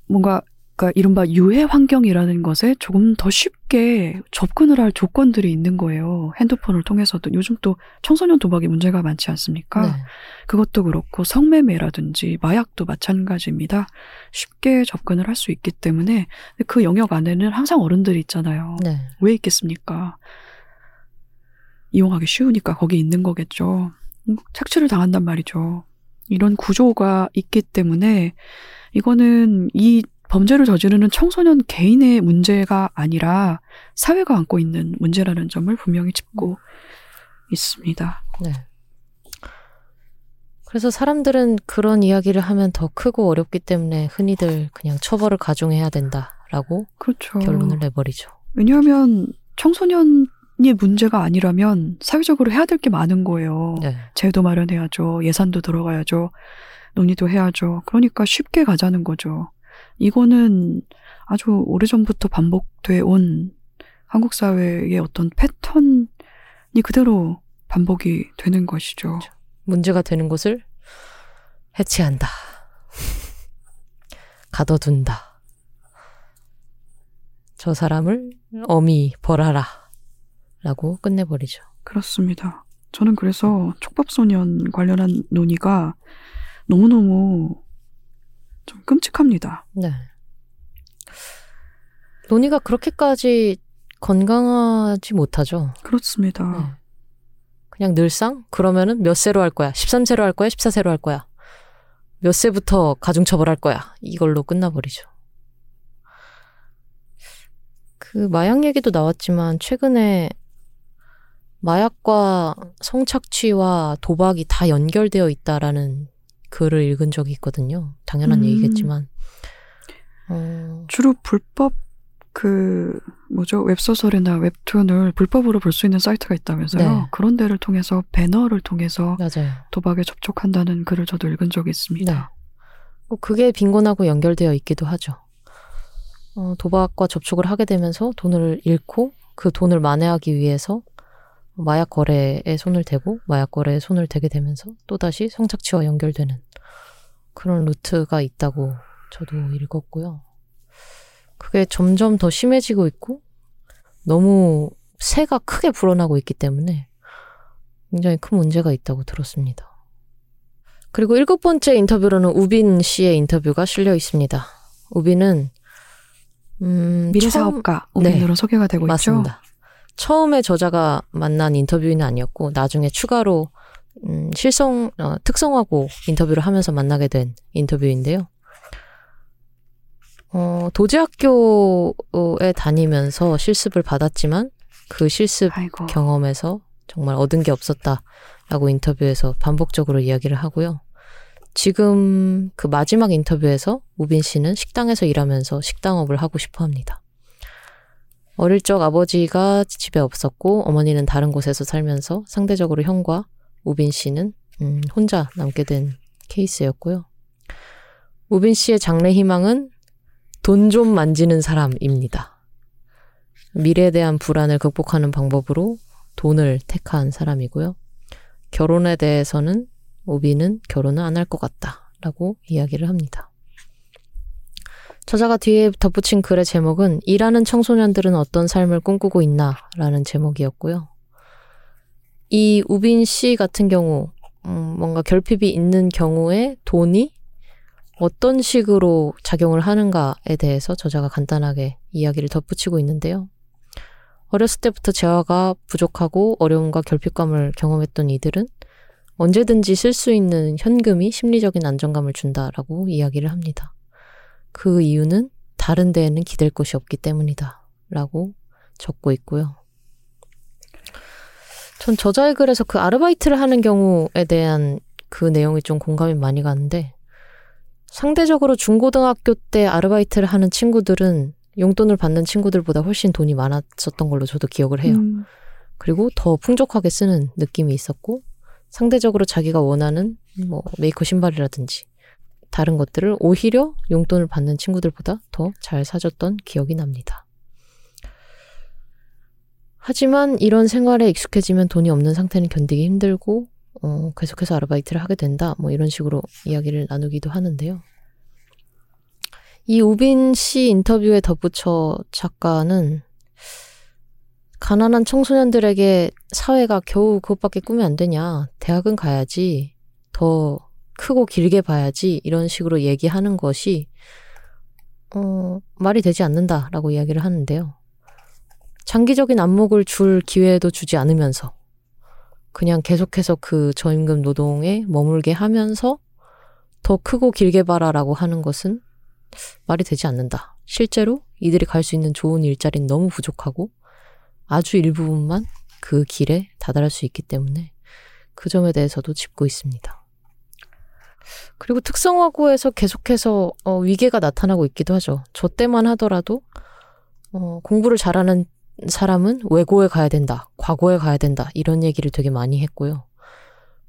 뭔가 그러니까 이른바 유해 환경이라는 것에 조금 더 쉽게 접근을 할 조건들이 있는 거예요. 핸드폰을 통해서도 요즘 또 청소년 도박이 문제가 많지 않습니까? 네. 그것도 그렇고 성매매라든지 마약도 마찬가지입니다. 쉽게 접근을 할 수 있기 때문에 그 영역 안에는 항상 어른들이 있잖아요. 네. 왜 있겠습니까? 이용하기 쉬우니까 거기 있는 거겠죠. 음, 착취를 당한단 말이죠. 이런 구조가 있기 때문에 이거는 이 범죄를 저지르는 청소년 개인의 문제가 아니라 사회가 안고 있는 문제라는 점을 분명히 짚고 있습니다. 네. 그래서 사람들은 그런 이야기를 하면 더 크고 어렵기 때문에 흔히들 그냥 처벌을 가중해야 된다라고 그렇죠. 결론을 내버리죠. 왜냐하면 청소년 이 문제가 아니라면 사회적으로 해야 될 게 많은 거예요. 네. 제도 마련해야죠. 예산도 들어가야죠. 논의도 해야죠. 그러니까 쉽게 가자는 거죠. 이거는 아주 오래전부터 반복돼 온 한국 사회의 어떤 패턴이 그대로 반복이 되는 것이죠. 문제가 되는 곳을 해체한다. 가둬둔다. 저 사람을 엄히 벌하라. 라고 끝내버리죠. 그렇습니다. 저는 그래서 촉법소년 관련한 논의가 너무너무 좀 끔찍합니다. 네. 논의가 그렇게까지 건강하지 못하죠. 그렇습니다. 네. 그냥 늘상 그러면은 몇 세로 할 거야? 13세로 할 거야? 14세로 할 거야? 몇 세부터 가중 처벌할 거야? 이걸로 끝나버리죠. 그 마약 얘기도 나왔지만 최근에 마약과 성착취와 도박이 다 연결되어 있다라는 글을 읽은 적이 있거든요. 당연한 음. 얘기겠지만. 어, 주로 불법 그 뭐죠 웹소설이나 웹툰을 불법으로 볼 수 있는 사이트가 있다면서요. 네. 그런 데를 통해서 배너를 통해서 맞아요. 도박에 접촉한다는 글을 저도 읽은 적이 있습니다. 네. 뭐 그게 빈곤하고 연결되어 있기도 하죠. 어, 도박과 접촉을 하게 되면서 돈을 잃고 그 돈을 만회하기 위해서 마약 거래에 손을 대고 마약 거래에 손을 대게 되면서 또다시 성착취와 연결되는 그런 루트가 있다고 저도 읽었고요. 그게 점점 더 심해지고 있고 너무 새가 크게 불어나고 있기 때문에 굉장히 큰 문제가 있다고 들었습니다. 그리고 일곱 번째 인터뷰로는 우빈 씨의 인터뷰가 실려 있습니다. 우빈은 음, 미래 사업가 네. 오빈으로 소개가 되고 있죠. 맞습니다. 처음에 저자가 만난 인터뷰인은 아니었고 나중에 추가로 음, 실성 어, 특성화고 인터뷰를 하면서 만나게 된 인터뷰인데요. 어, 도제학교에 다니면서 실습을 받았지만 그 실습 아이고. 경험에서 정말 얻은 게 없었다라고 인터뷰에서 반복적으로 이야기를 하고요. 지금 그 마지막 인터뷰에서 우빈 씨는 식당에서 일하면서 식당업을 하고 싶어 합니다. 어릴 적 아버지가 집에 없었고 어머니는 다른 곳에서 살면서 상대적으로 형과 우빈 씨는 음, 혼자 남게 된 케이스였고요. 우빈 씨의 장래 희망은 돈 좀 만지는 사람입니다. 미래에 대한 불안을 극복하는 방법으로 돈을 택한 사람이고요. 결혼에 대해서는 오비는 결혼을 안 할 것 같다라고 이야기를 합니다. 저자가 뒤에 덧붙인 글의 제목은 일하는 청소년들은 어떤 삶을 꿈꾸고 있나 라는 제목이었고요. 이 우빈 씨 같은 경우 음, 뭔가 결핍이 있는 경우에 돈이 어떤 식으로 작용을 하는가에 대해서 저자가 간단하게 이야기를 덧붙이고 있는데요. 어렸을 때부터 재화가 부족하고 어려움과 결핍감을 경험했던 이들은 언제든지 쓸 수 있는 현금이 심리적인 안정감을 준다라고 이야기를 합니다. 그 이유는 다른 데에는 기댈 곳이 없기 때문이다. 라고 적고 있고요. 전 저자의 글에서 그 아르바이트를 하는 경우에 대한 그 내용이 좀 공감이 많이 가는데 상대적으로 중고등학교 때 아르바이트를 하는 친구들은 용돈을 받는 친구들보다 훨씬 돈이 많았었던 걸로 저도 기억을 해요. 음, 그리고 더 풍족하게 쓰는 느낌이 있었고 상대적으로 자기가 원하는 뭐 메이커 신발이라든지 다른 것들을 오히려 용돈을 받는 친구들보다 더 잘 사줬던 기억이 납니다. 하지만 이런 생활에 익숙해지면 돈이 없는 상태는 견디기 힘들고 어, 계속해서 아르바이트를 하게 된다. 뭐 이런 식으로 이야기를 나누기도 하는데요. 이 우빈 씨 인터뷰에 덧붙여 작가는 가난한 청소년들에게 사회가 겨우 그것밖에 꿈이 안 되냐. 대학은 가야지. 더 크고 길게 봐야지. 이런 식으로 얘기하는 것이, 어, 말이 되지 않는다라고 이야기를 하는데요. 장기적인 안목을 줄 기회도 주지 않으면서, 그냥 계속해서 그 저임금 노동에 머물게 하면서 더 크고 길게 봐라라고 하는 것은 말이 되지 않는다. 실제로 이들이 갈 수 있는 좋은 일자리는 너무 부족하고 아주 일부분만 그 길에 다다를 수 있기 때문에 그 점에 대해서도 짚고 있습니다. 그리고 특성화고에서 계속해서 어, 위계가 나타나고 있기도 하죠. 저 때만 하더라도 어, 공부를 잘하는 사람은 외고에 가야 된다, 과고에 가야 된다 이런 얘기를 되게 많이 했고요.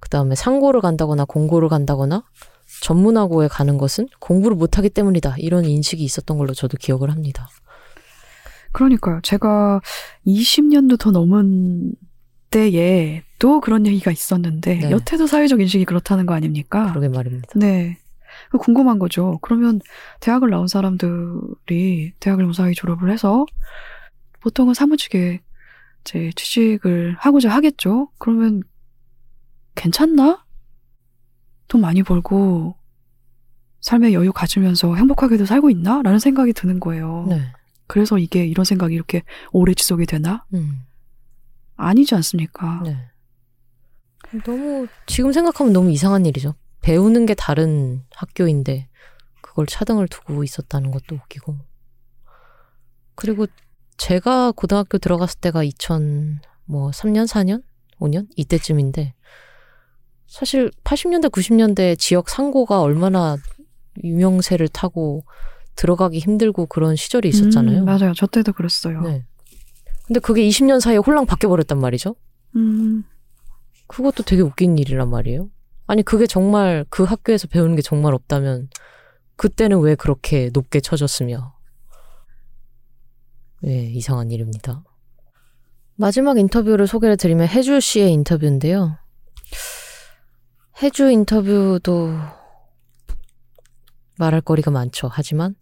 그 다음에 상고를 간다거나 공고를 간다거나 전문화고에 가는 것은 공부를 못하기 때문이다 이런 인식이 있었던 걸로 저도 기억을 합니다. 그러니까요. 제가 20년도 더 넘은 때에 또 그런 얘기가 있었는데 네. 여태도 사회적 인식이 그렇다는 거 아닙니까? 그러게 말입니다. 네. 그 궁금한 거죠. 그러면 대학을 나온 사람들이 대학을 무사히 졸업을 해서 보통은 사무직에 이제 취직을 하고자 하겠죠. 그러면 괜찮나? 돈 많이 벌고 삶의 여유 가지면서 행복하게도 살고 있나? 라는 생각이 드는 거예요. 네. 그래서 이게 이런 생각이 이렇게 오래 지속이 되나? 음, 아니지 않습니까? 네. 너무 지금 생각하면 너무 이상한 일이죠. 배우는 게 다른 학교인데 그걸 차등을 두고 있었다는 것도 웃기고. 그리고 제가 고등학교 들어갔을 때가 2000, 뭐 3년, 4년, 5년 이때쯤인데 사실 80년대, 90년대 지역 상고가 얼마나 유명세를 타고 들어가기 힘들고 그런 시절이 있었잖아요. 음, 맞아요. 저 때도 그랬어요. 네. 근데 그게 20년 사이에 홀랑 바뀌어 버렸단 말이죠. 음, 그것도 되게 웃긴 일이란 말이에요. 아니 그게 정말 그 학교에서 배우는 게 정말 없다면 그때는 왜 그렇게 높게 쳐졌으며 네, 이상한 일입니다. 마지막 인터뷰를 소개를 드리면 해주 씨의 인터뷰인데요. 해주 인터뷰도 말할 거리가 많죠. 하지만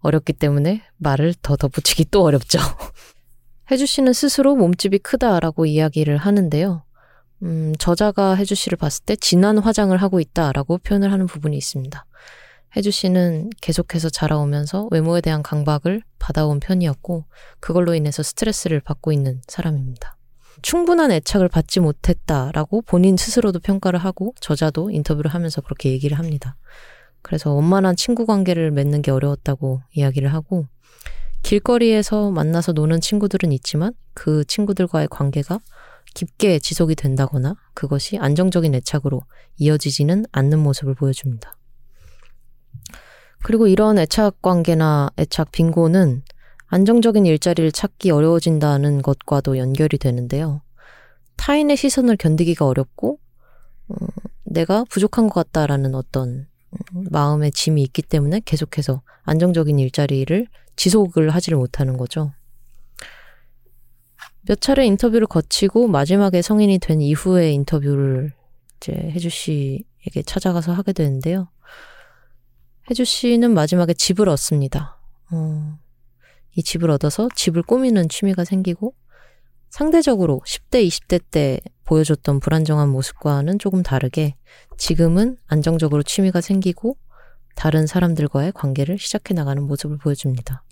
어렵기 때문에 말을 더 덧붙이기 또 어렵죠. 해주 씨는 스스로 몸집이 크다라고 이야기를 하는데요. 음, 저자가 혜주 씨를 봤을 때 진한 화장을 하고 있다라고 표현을 하는 부분이 있습니다. 혜주 씨는 계속해서 자라오면서 외모에 대한 강박을 받아온 편이었고 그걸로 인해서 스트레스를 받고 있는 사람입니다. 충분한 애착을 받지 못했다라고 본인 스스로도 평가를 하고 저자도 인터뷰를 하면서 그렇게 얘기를 합니다. 그래서 원만한 친구 관계를 맺는 게 어려웠다고 이야기를 하고 길거리에서 만나서 노는 친구들은 있지만 그 친구들과의 관계가 깊게 지속이 된다거나 그것이 안정적인 애착으로 이어지지는 않는 모습을 보여줍니다. 그리고 이런 애착 관계나 애착 빈곤은 안정적인 일자리를 찾기 어려워진다는 것과도 연결이 되는데요. 타인의 시선을 견디기가 어렵고 어, 내가 부족한 것 같다라는 어떤 음, 마음의 짐이 있기 때문에 계속해서 안정적인 일자리를 지속을 하지를 못하는 거죠. 몇 차례 인터뷰를 거치고 마지막에 성인이 된 이후에 인터뷰를 이제 혜주 씨에게 찾아가서 하게 되는데요. 혜주 씨는 마지막에 집을 얻습니다. 어, 이 집을 얻어서 집을 꾸미는 취미가 생기고 상대적으로 10대, 20대 때 보여줬던 불안정한 모습과는 조금 다르게 지금은 안정적으로 취미가 생기고 다른 사람들과의 관계를 시작해 나가는 모습을 보여줍니다.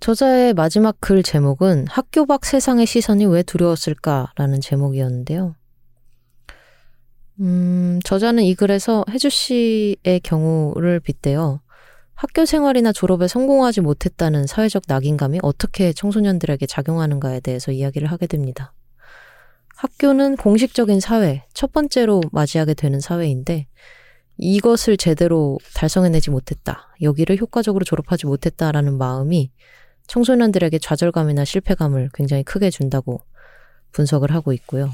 저자의 마지막 글 제목은 학교 밖 세상의 시선이 왜 두려웠을까라는 제목이었는데요. 음, 저자는 이 글에서 혜주 씨의 경우를 빗대어 학교 생활이나 졸업에 성공하지 못했다는 사회적 낙인감이 어떻게 청소년들에게 작용하는가에 대해서 이야기를 하게 됩니다. 학교는 공식적인 사회, 첫 번째로 맞이하게 되는 사회인데 이것을 제대로 달성해내지 못했다. 여기를 효과적으로 졸업하지 못했다라는 마음이 청소년들에게 좌절감이나 실패감을 굉장히 크게 준다고 분석을 하고 있고요.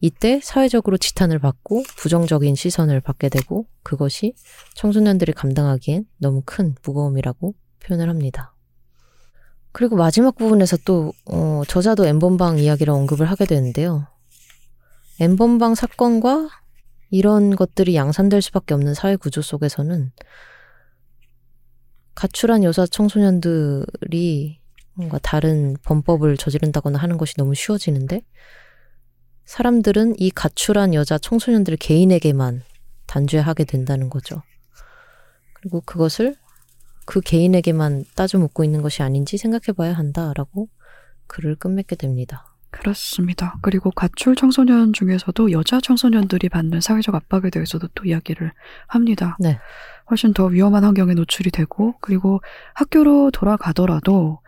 이때 사회적으로 지탄을 받고 부정적인 시선을 받게 되고 그것이 청소년들이 감당하기엔 너무 큰 무거움이라고 표현을 합니다. 그리고 마지막 부분에서 또 어, 저자도 엠번방 이야기를 언급을 하게 되는데요. 엠번방 사건과 이런 것들이 양산될 수밖에 없는 사회 구조 속에서는 가출한 여자 청소년들이 뭔가 다른 범법을 저지른다거나 하는 것이 너무 쉬워지는데 사람들은 이 가출한 여자 청소년들 개인에게만 단죄하게 된다는 거죠. 그리고 그것을 그 개인에게만 따져 묻고 있는 것이 아닌지 생각해 봐야 한다라고 글을 끝맺게 됩니다. 그렇습니다. 그리고 가출 청소년 중에서도 여자 청소년들이 받는 사회적 압박에 대해서도 또 이야기를 합니다. 네. 훨씬 더 위험한 환경에 노출이 되고, 그리고 학교로 돌아가더라도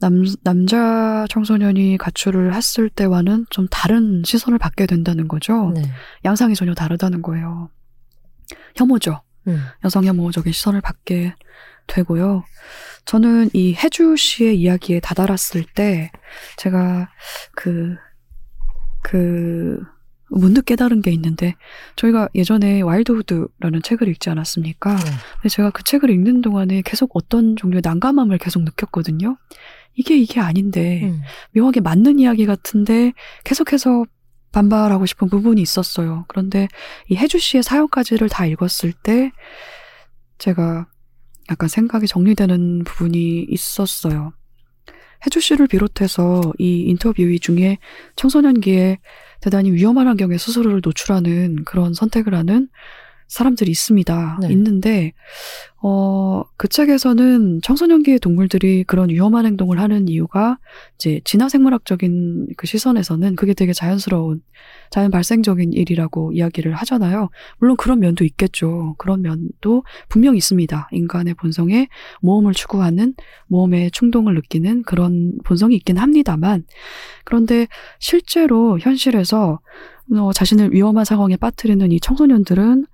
남, 남자 청소년이 가출을 했을 때와는 좀 다른 시선을 받게 된다는 거죠. 네. 양상이 전혀 다르다는 거예요. 혐오죠. 음. 여성 혐오적인 시선을 받게 되고요. 저는 이 혜주 씨의 이야기에 다다랐을 때 제가 그, 그, 문득 깨달은 게 있는데 저희가 예전에 와일드후드라는 책을 읽지 않았습니까? 네. 근데 제가 그 책을 읽는 동안에 계속 어떤 종류의 난감함을 계속 느꼈거든요. 이게 이게 아닌데 음. 묘하게 맞는 이야기 같은데 계속해서 반발하고 싶은 부분이 있었어요. 그런데 이 혜주 씨의 사연까지를 다 읽었을 때 제가 약간 생각이 정리되는 부분이 있었어요. 혜주 씨를 비롯해서 이 인터뷰 중에 청소년기에 대단히 위험한 환경에 스스로를 노출하는 그런 선택을 하는 사람들이 있습니다. 네. 있는데, 어, 그 책에서는 청소년기의 동물들이 그런 위험한 행동을 하는 이유가 이제 진화생물학적인 그 시선에서는 그게 되게 자연스러운, 자연 발생적인 일이라고 이야기를 하잖아요. 물론 그런 면도 있겠죠. 그런 면도 분명히 있습니다. 인간의 본성에 모험을 추구하는, 모험에 충동을 느끼는 그런 본성이 있긴 합니다만, 그런데 실제로 현실에서 어, 자신을 위험한 상황에 빠뜨리는 이 청소년들은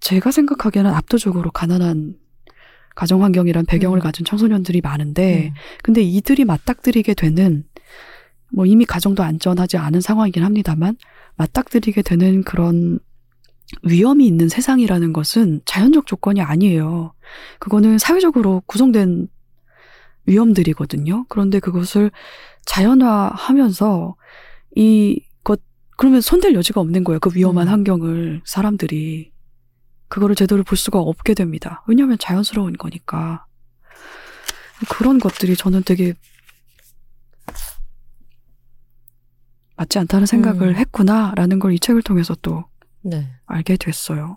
제가 생각하기에는 압도적으로 가난한 가정 환경이란 배경을 음. 가진 청소년들이 많은데, 음. 근데 이들이 맞닥뜨리게 되는 뭐 이미 가정도 안전하지 않은 상황이긴 합니다만 맞닥뜨리게 되는 그런 위험이 있는 세상이라는 것은 자연적 조건이 아니에요. 그거는 사회적으로 구성된 위험들이거든요. 그런데 그것을 자연화하면서 이것 그러면 손댈 여지가 없는 거예요. 그 위험한 음. 환경을 사람들이 그거를 제대로 볼 수가 없게 됩니다. 왜냐하면 자연스러운 거니까. 그런 것들이 저는 되게 맞지 않다는 생각을 음. 했구나라는 걸 이 책을 통해서 또 네. 알게 됐어요.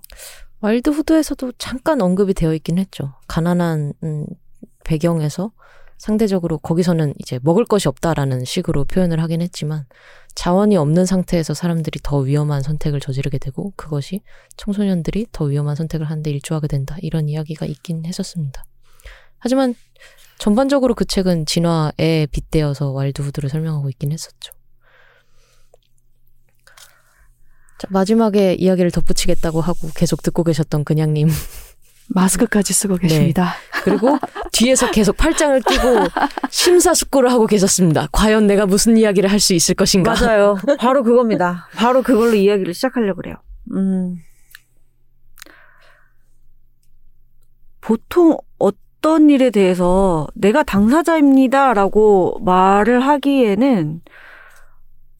와일드 후드에서도 잠깐 언급이 되어 있긴 했죠. 가난한 음, 배경에서 상대적으로 거기서는 이제 먹을 것이 없다라는 식으로 표현을 하긴 했지만 자원이 없는 상태에서 사람들이 더 위험한 선택을 저지르게 되고 그것이 청소년들이 더 위험한 선택을 하는데 일조하게 된다. 이런 이야기가 있긴 했었습니다. 하지만 전반적으로 그 책은 진화에 빗대어서 와일드 후드를 설명하고 있긴 했었죠. 자, 마지막에 이야기를 덧붙이겠다고 하고 계속 듣고 계셨던 그냥님 마스크까지 쓰고 계십니다. 그리고 뒤에서 계속 팔짱을 끼고 심사숙고를 하고 계셨습니다. 과연 내가 무슨 이야기를 할 수 있을 것인가? 맞아요. 바로 그겁니다. 바로 그걸로 이야기를 시작하려고 그래요. 음. 보통 어떤 일에 대해서 내가 당사자입니다라고 말을 하기에는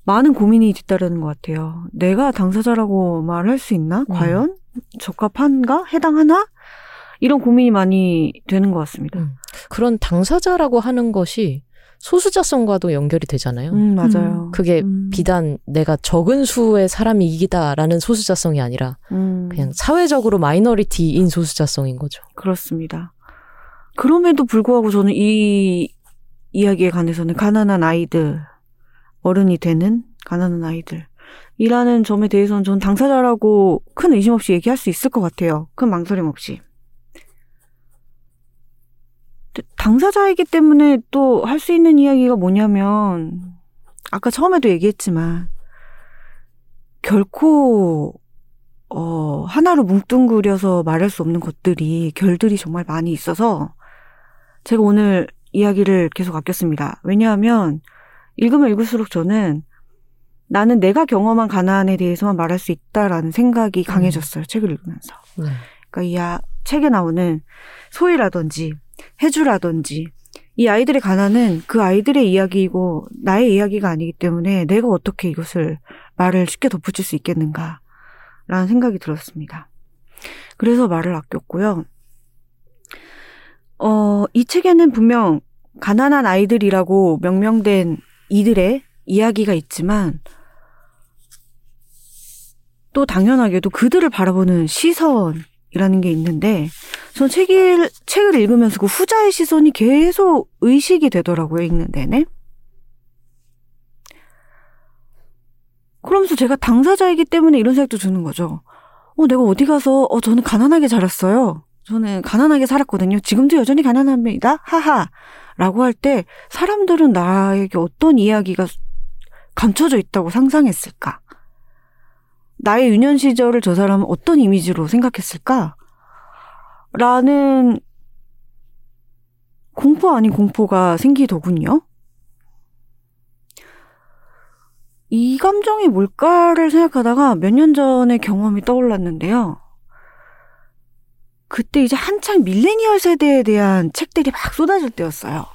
많은 고민이 뒤따르는 것 같아요. 내가 당사자라고 말할 수 있나? 음. 과연? 적합한가? 해당하나? 이런 고민이 많이 되는 것 같습니다. 음. 그런 당사자라고 하는 것이 소수자성과도 연결이 되잖아요. 음, 맞아요. 그게 음, 비단 내가 적은 수의 사람이 이기다라는 소수자성이 아니라 음. 그냥 사회적으로 minority인 소수자성인 거죠. 그렇습니다. 그럼에도 불구하고 저는 이 이야기에 관해서는 가난한 아이들, 어른이 되는 가난한 아이들, 이라는 점에 대해서는 전 당사자라고 큰 의심 없이 얘기할 수 있을 것 같아요. 큰 망설임 없이. 당사자이기 때문에 또 할 수 있는 이야기가 뭐냐면, 아까 처음에도 얘기했지만, 결코 어, 하나로 뭉뚱그려서 말할 수 없는 것들이, 결들이 정말 많이 있어서, 제가 오늘 이야기를 계속 아꼈습니다. 왜냐하면, 읽으면 읽을수록 저는, 나는 내가 경험한 가난에 대해서만 말할 수 있다라는 생각이 강해졌어요. 책을 읽으면서. 네. 그러니까 이 아, 책에 나오는 소희라든지, 해주라든지, 이 아이들의 가난은 그 아이들의 이야기이고, 나의 이야기가 아니기 때문에 내가 어떻게 이것을 말을 쉽게 덧붙일 수 있겠는가. 라는 생각이 들었습니다. 그래서 말을 아꼈고요. 어, 이 책에는 분명 가난한 아이들이라고 명명된 이들의 이야기가 있지만 또 당연하게도 그들을 바라보는 시선이 라는 게 있는데 전 책을, 책을 읽으면서 그 후자의 시선이 계속 의식이 되더라고요, 읽는 내내. 그러면서 제가 당사자이기 때문에 이런 생각도 드는 거죠. 어, 내가 어디 가서, 어, 저는 가난하게 자랐어요. 저는 가난하게 살았거든요. 지금도 여전히 가난합니다. 하하. 라고 할 때 사람들은 나에게 어떤 이야기가 감춰져 있다고 상상했을까? 나의 유년 시절을 저 사람은 어떤 이미지로 생각했을까? 라는 공포 아닌 공포가 생기더군요. 이 감정이 뭘까를 생각하다가 몇 년 전의 경험이 떠올랐는데요. 그때 이제 한창 밀레니얼 세대에 대한 책들이 막 쏟아질 때였어요.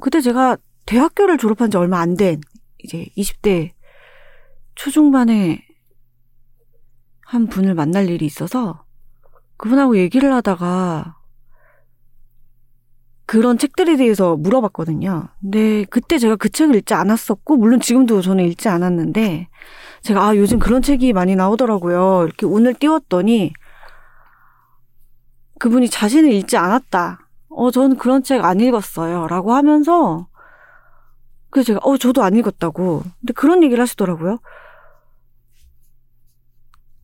그때 제가 대학교를 졸업한 지 얼마 안 된 이제 20대 초중반에 한 분을 만날 일이 있어서 그분하고 얘기를 하다가 그런 책들에 대해서 물어봤거든요. 근데 그때 제가 그 책을 읽지 않았었고, 물론 지금도 저는 읽지 않았는데, 제가 아, 요즘 그런 책이 많이 나오더라고요. 이렇게 오늘 띄웠더니, 그분이 자신을 읽지 않았다. 어, 저는 그런 책 안 읽었어요. 라고 하면서, 그래서 제가, 어, 저도 안 읽었다고. 근데 그런 얘기를 하시더라고요.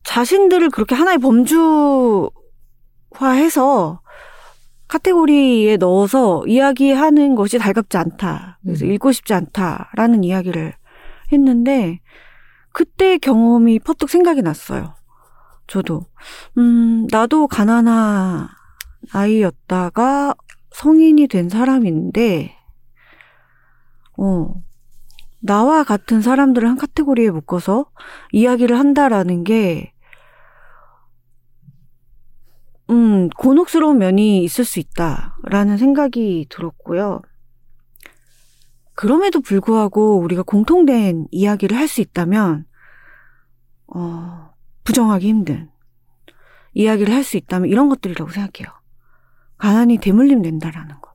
자신들을 그렇게 하나의 범주화해서 카테고리에 넣어서 이야기하는 것이 달갑지 않다. 그래서 음. 읽고 싶지 않다라는 이야기를 했는데 그때 경험이 퍼뜩 생각이 났어요. 저도 음 나도 가난한 아이였다가 성인이 된 사람인데 어 나와 같은 사람들을 한 카테고리에 묶어서 이야기를 한다라는 게 음, 곤혹스러운 면이 있을 수 있다라는 생각이 들었고요. 그럼에도 불구하고 우리가 공통된 이야기를 할 수 있다면, 어, 부정하기 힘든 이야기를 할 수 있다면 이런 것들이라고 생각해요. 가난이 대물림 된다라는 것.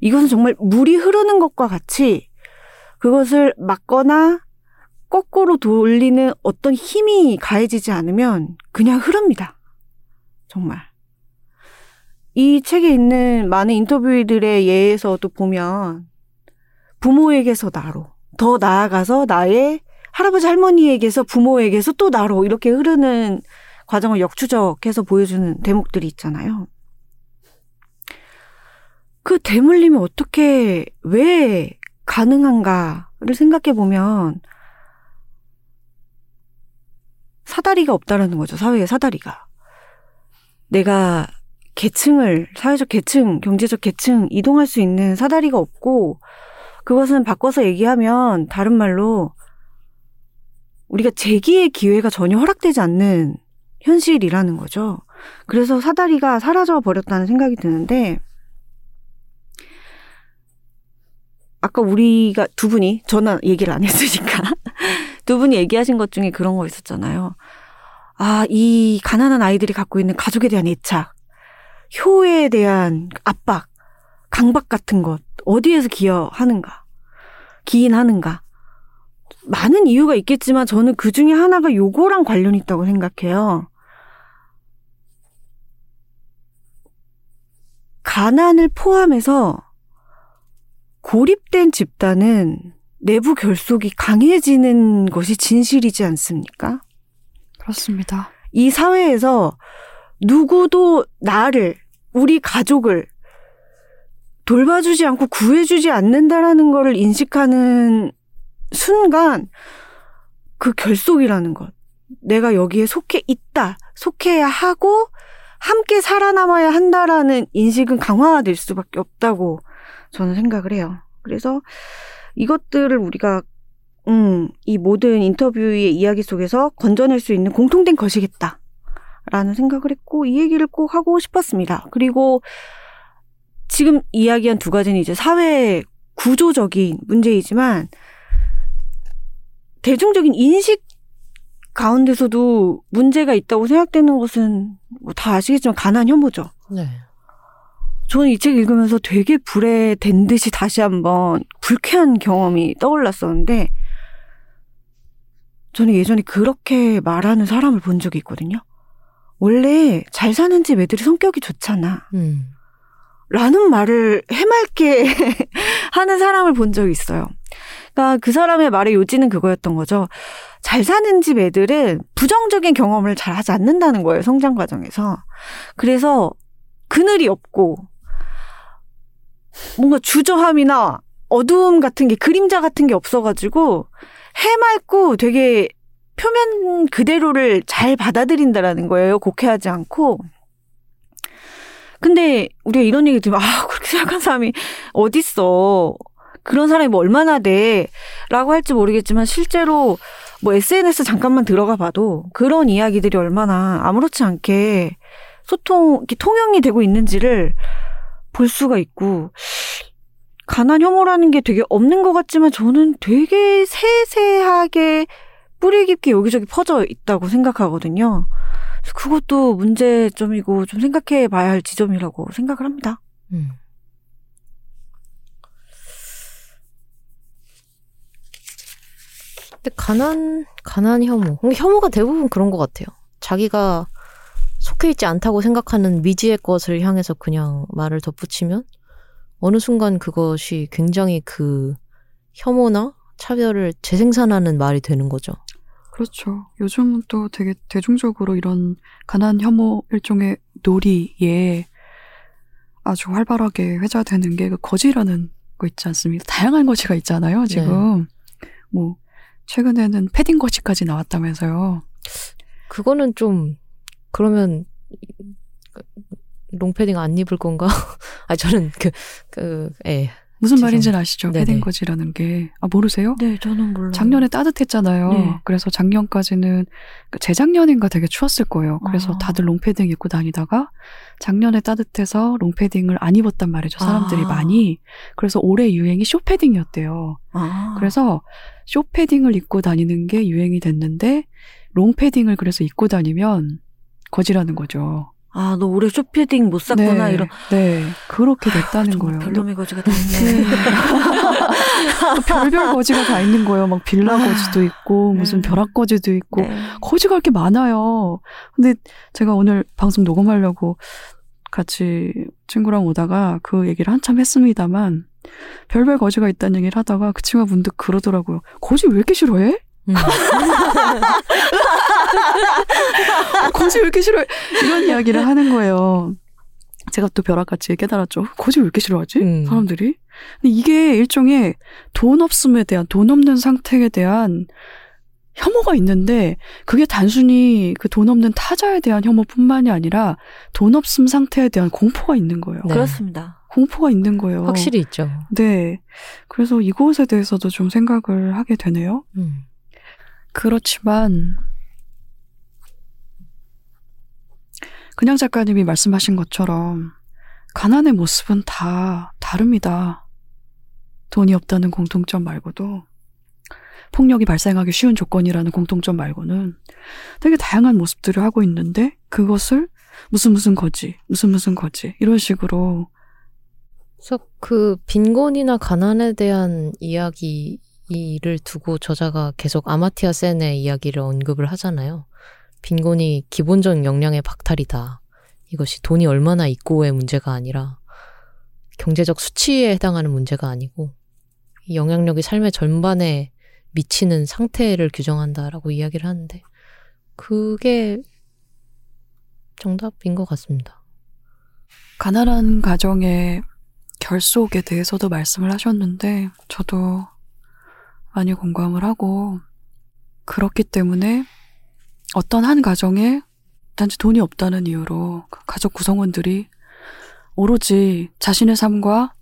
이것은 정말 물이 흐르는 것과 같이 그것을 막거나 거꾸로 돌리는 어떤 힘이 가해지지 않으면 그냥 흐릅니다. 정말. 이 책에 있는 많은 인터뷰들의 예에서도 보면 부모에게서 나로, 더 나아가서 나의 할아버지 할머니에게서 부모에게서 또 나로 이렇게 흐르는 과정을 역추적해서 보여주는 대목들이 있잖아요. 그 대물림이 어떻게, 왜 가능한가를 생각해 보면 사다리가 없다라는 거죠. 사회의 사다리가. 내가 계층을 사회적 계층, 경제적 계층 이동할 수 있는 사다리가 없고 그것은 바꿔서 얘기하면 다른 말로 우리가 재기의 기회가 전혀 허락되지 않는 현실이라는 거죠. 그래서 사다리가 사라져 버렸다는 생각이 드는데 아까 우리가 두 분이 저는 얘기를 안 했으니까 두 분이 얘기하신 것 중에 그런 거 있었잖아요. 아, 이 가난한 아이들이 갖고 있는 가족에 대한 애착, 효에 대한 압박, 강박 같은 것, 어디에서 기여하는가, 기인하는가. 많은 이유가 있겠지만 저는 그 중에 하나가 요거랑 관련이 있다고 생각해요. 가난을 포함해서 고립된 집단은 내부 결속이 강해지는 것이 진실이지 않습니까? 그렇습니다. 이 사회에서 누구도 나를, 우리 가족을 돌봐주지 않고 구해주지 않는다라는 것을 인식하는 순간 그 결속이라는 것. 내가 여기에 속해 있다, 속해야 하고 함께 살아남아야 한다라는 인식은 강화될 수밖에 없다고 저는 생각을 해요. 그래서 이것들을 우리가 음, 이 모든 인터뷰의 이야기 속에서 건져낼 수 있는 공통된 것이겠다. 라는 생각을 했고, 이 얘기를 꼭 하고 싶었습니다. 그리고 지금 이야기한 두 가지는 이제 사회 구조적인 문제이지만, 대중적인 인식 가운데서도 문제가 있다고 생각되는 것은 뭐 다 아시겠지만 가난 혐오죠. 네. 저는 이 책 읽으면서 되게 불에 댄 듯이 다시 한번 불쾌한 경험이 떠올랐었는데, 저는 예전에 그렇게 말하는 사람을 본 적이 있거든요. 원래 잘 사는 집 애들이 성격이 좋잖아. 음. 라는 말을 해맑게 하는 사람을 본 적이 있어요. 그러니까 그 사람의 말의 요지는 그거였던 거죠. 잘 사는 집 애들은 부정적인 경험을 잘 하지 않는다는 거예요, 성장 과정에서. 그래서 그늘이 없고, 뭔가 주저함이나 어두움 같은 게, 그림자 같은 게 없어가지고, 해맑고 되게 표면 그대로를 잘 받아들인다라는 거예요, 곡해하지 않고. 근데 우리가 이런 얘기 들으면, 아, 그렇게 생각한 사람이 어딨어. 그런 사람이 뭐 얼마나 돼. 라고 할지 모르겠지만, 실제로 뭐 SNS 잠깐만 들어가 봐도 그런 이야기들이 얼마나 아무렇지 않게 소통, 통용이 되고 있는지를 볼 수가 있고, 가난 혐오라는 게 되게 없는 것 같지만 저는 되게 세세하게 뿌리 깊게 여기저기 퍼져 있다고 생각하거든요. 그것도 문제점이고 좀 생각해 봐야 할 지점이라고 생각을 합니다. 음. 근데 가난 가난 혐오. 혐오가 대부분 그런 것 같아요. 자기가 속해 있지 않다고 생각하는 미지의 것을 향해서 그냥 말을 덧붙이면 어느 순간 그것이 굉장히 그 혐오나 차별을 재생산하는 말이 되는 거죠. 그렇죠. 요즘은 또 되게 대중적으로 이런 가난 혐오 일종의 놀이에 아주 활발하게 회자되는 게 그 거지라는 거 있지 않습니까? 다양한 거지가 있잖아요, 지금. 뭐, 최근에는 패딩 거지까지 나왔다면서요. 그거는 좀 그러면 롱패딩 안 입을 건가? 아 저는 그 그 예. 무슨 말인지는 아시죠? 패딩 거지라는 게. 아, 모르세요? 네, 저는 몰라요. 작년에 따뜻했잖아요. 네. 그래서 작년까지는 그 재작년인가 되게 추웠을 거예요. 그래서 아. 다들 롱패딩 입고 다니다가 작년에 따뜻해서 롱패딩을 안 입었단 말이죠. 사람들이 아. 많이. 그래서 올해 유행이 쇼패딩이었대요. 아. 그래서 쇼패딩을 입고 다니는 게 유행이 됐는데 롱패딩을 그래서 입고 다니면 거지라는 거죠. 아, 너 올해 쇼패딩 못 샀구나 네, 이런 네, 그렇게 됐다는 정말 거예요. 별놈의 거지가 다 있네. 또 별별 거지가 다 있는 거예요. 막 빌라 거지도 있고 무슨 음. 벼락 거지도 있고 네. 거지가 이렇게 많아요. 근데 제가 오늘 방송 녹음하려고 같이 친구랑 오다가 그 얘기를 한참 했습니다만 별별 거지가 있다는 얘기를 하다가 그 친구가 문득 그러더라고요. 거지 왜 이렇게 싫어해? 음. 거지 왜 이렇게 싫어해? 이런 이야기를 하는 거예요. 제가 또 벼락같이 깨달았죠. 거지 왜 이렇게 싫어하지? 음. 사람들이? 근데 이게 일종의 돈 없음에 대한, 돈 없는 상태에 대한 혐오가 있는데, 그게 단순히 그 돈 없는 타자에 대한 혐오뿐만이 아니라, 돈 없음 상태에 대한 공포가 있는 거예요. 네. 그렇습니다. 공포가 있는 거예요. 확실히 있죠. 네. 그래서 이것에 대해서도 좀 생각을 하게 되네요. 음. 그렇지만 그냥 작가님이 말씀하신 것처럼 가난의 모습은 다 다릅니다. 돈이 없다는 공통점 말고도 폭력이 발생하기 쉬운 조건이라는 공통점 말고는 되게 다양한 모습들을 하고 있는데 그것을 무슨 무슨 거지, 무슨 무슨 거지 이런 식으로 그래서 그 빈곤이나 가난에 대한 이야기를 두고 저자가 계속 아마티아 센의 이야기를 언급을 하잖아요. 빈곤이 기본적 역량의 박탈이다. 이것이 돈이 얼마나 있고의 문제가 아니라 경제적 수치에 해당하는 문제가 아니고 이 영향력이 삶의 전반에 미치는 상태를 규정한다라고 이야기를 하는데 그게 정답인 것 같습니다. 가난한 가정의 결속에 대해서도 말씀을 하셨는데, 저도 많이 공감을 하고, 그렇기 때문에 어떤 한 가정에 단지 돈이 없다는 이유로 그 가족 구성원들이 오로지 자신의 삶과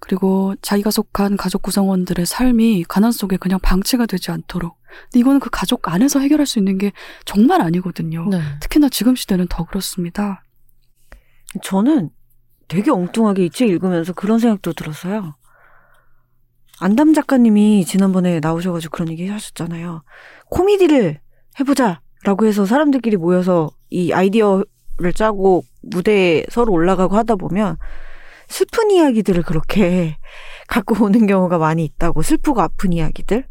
그리고 자기가 속한 가족 구성원들의 삶이 가난 속에 그냥 방치가 되지 않도록. 근데 이거는 그 가족 안에서 해결할 수 있는 게 정말 아니거든요. 네. 특히나 지금 시대는 더 그렇습니다. 저는 되게 엉뚱하게 이 책 읽으면서 그런 생각도 들었어요. 안담 작가님이 지난번에 나오셔가지고 그런 얘기 하셨잖아요. 코미디를 해보자! 라고 해서 사람들끼리 모여서 이 아이디어를 짜고 무대에 서로 올라가고 하다 보면 슬픈 이야기들을 그렇게 갖고 오는 경우가 많이 있다고 슬프고 아픈 이야기들.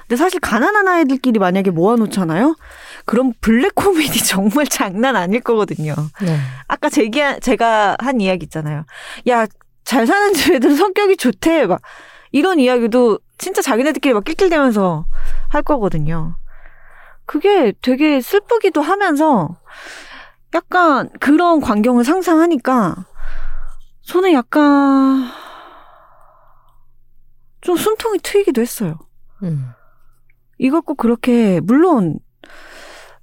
근데 사실 가난한 아이들끼리 만약에 모아놓잖아요? 그럼 블랙 코미디 정말 장난 아닐 거거든요. 네. 아까 제기, 제가 한 이야기 있잖아요. 야, 잘 사는 집 애들 성격이 좋대. 막, 이런 이야기도 진짜 자기네들끼리 막 낄낄대면서 할 거거든요. 그게 되게 슬프기도 하면서 약간 그런 광경을 상상하니까 저는 약간 좀 숨통이 트이기도 했어요. 음. 이걸 꼭 그렇게 물론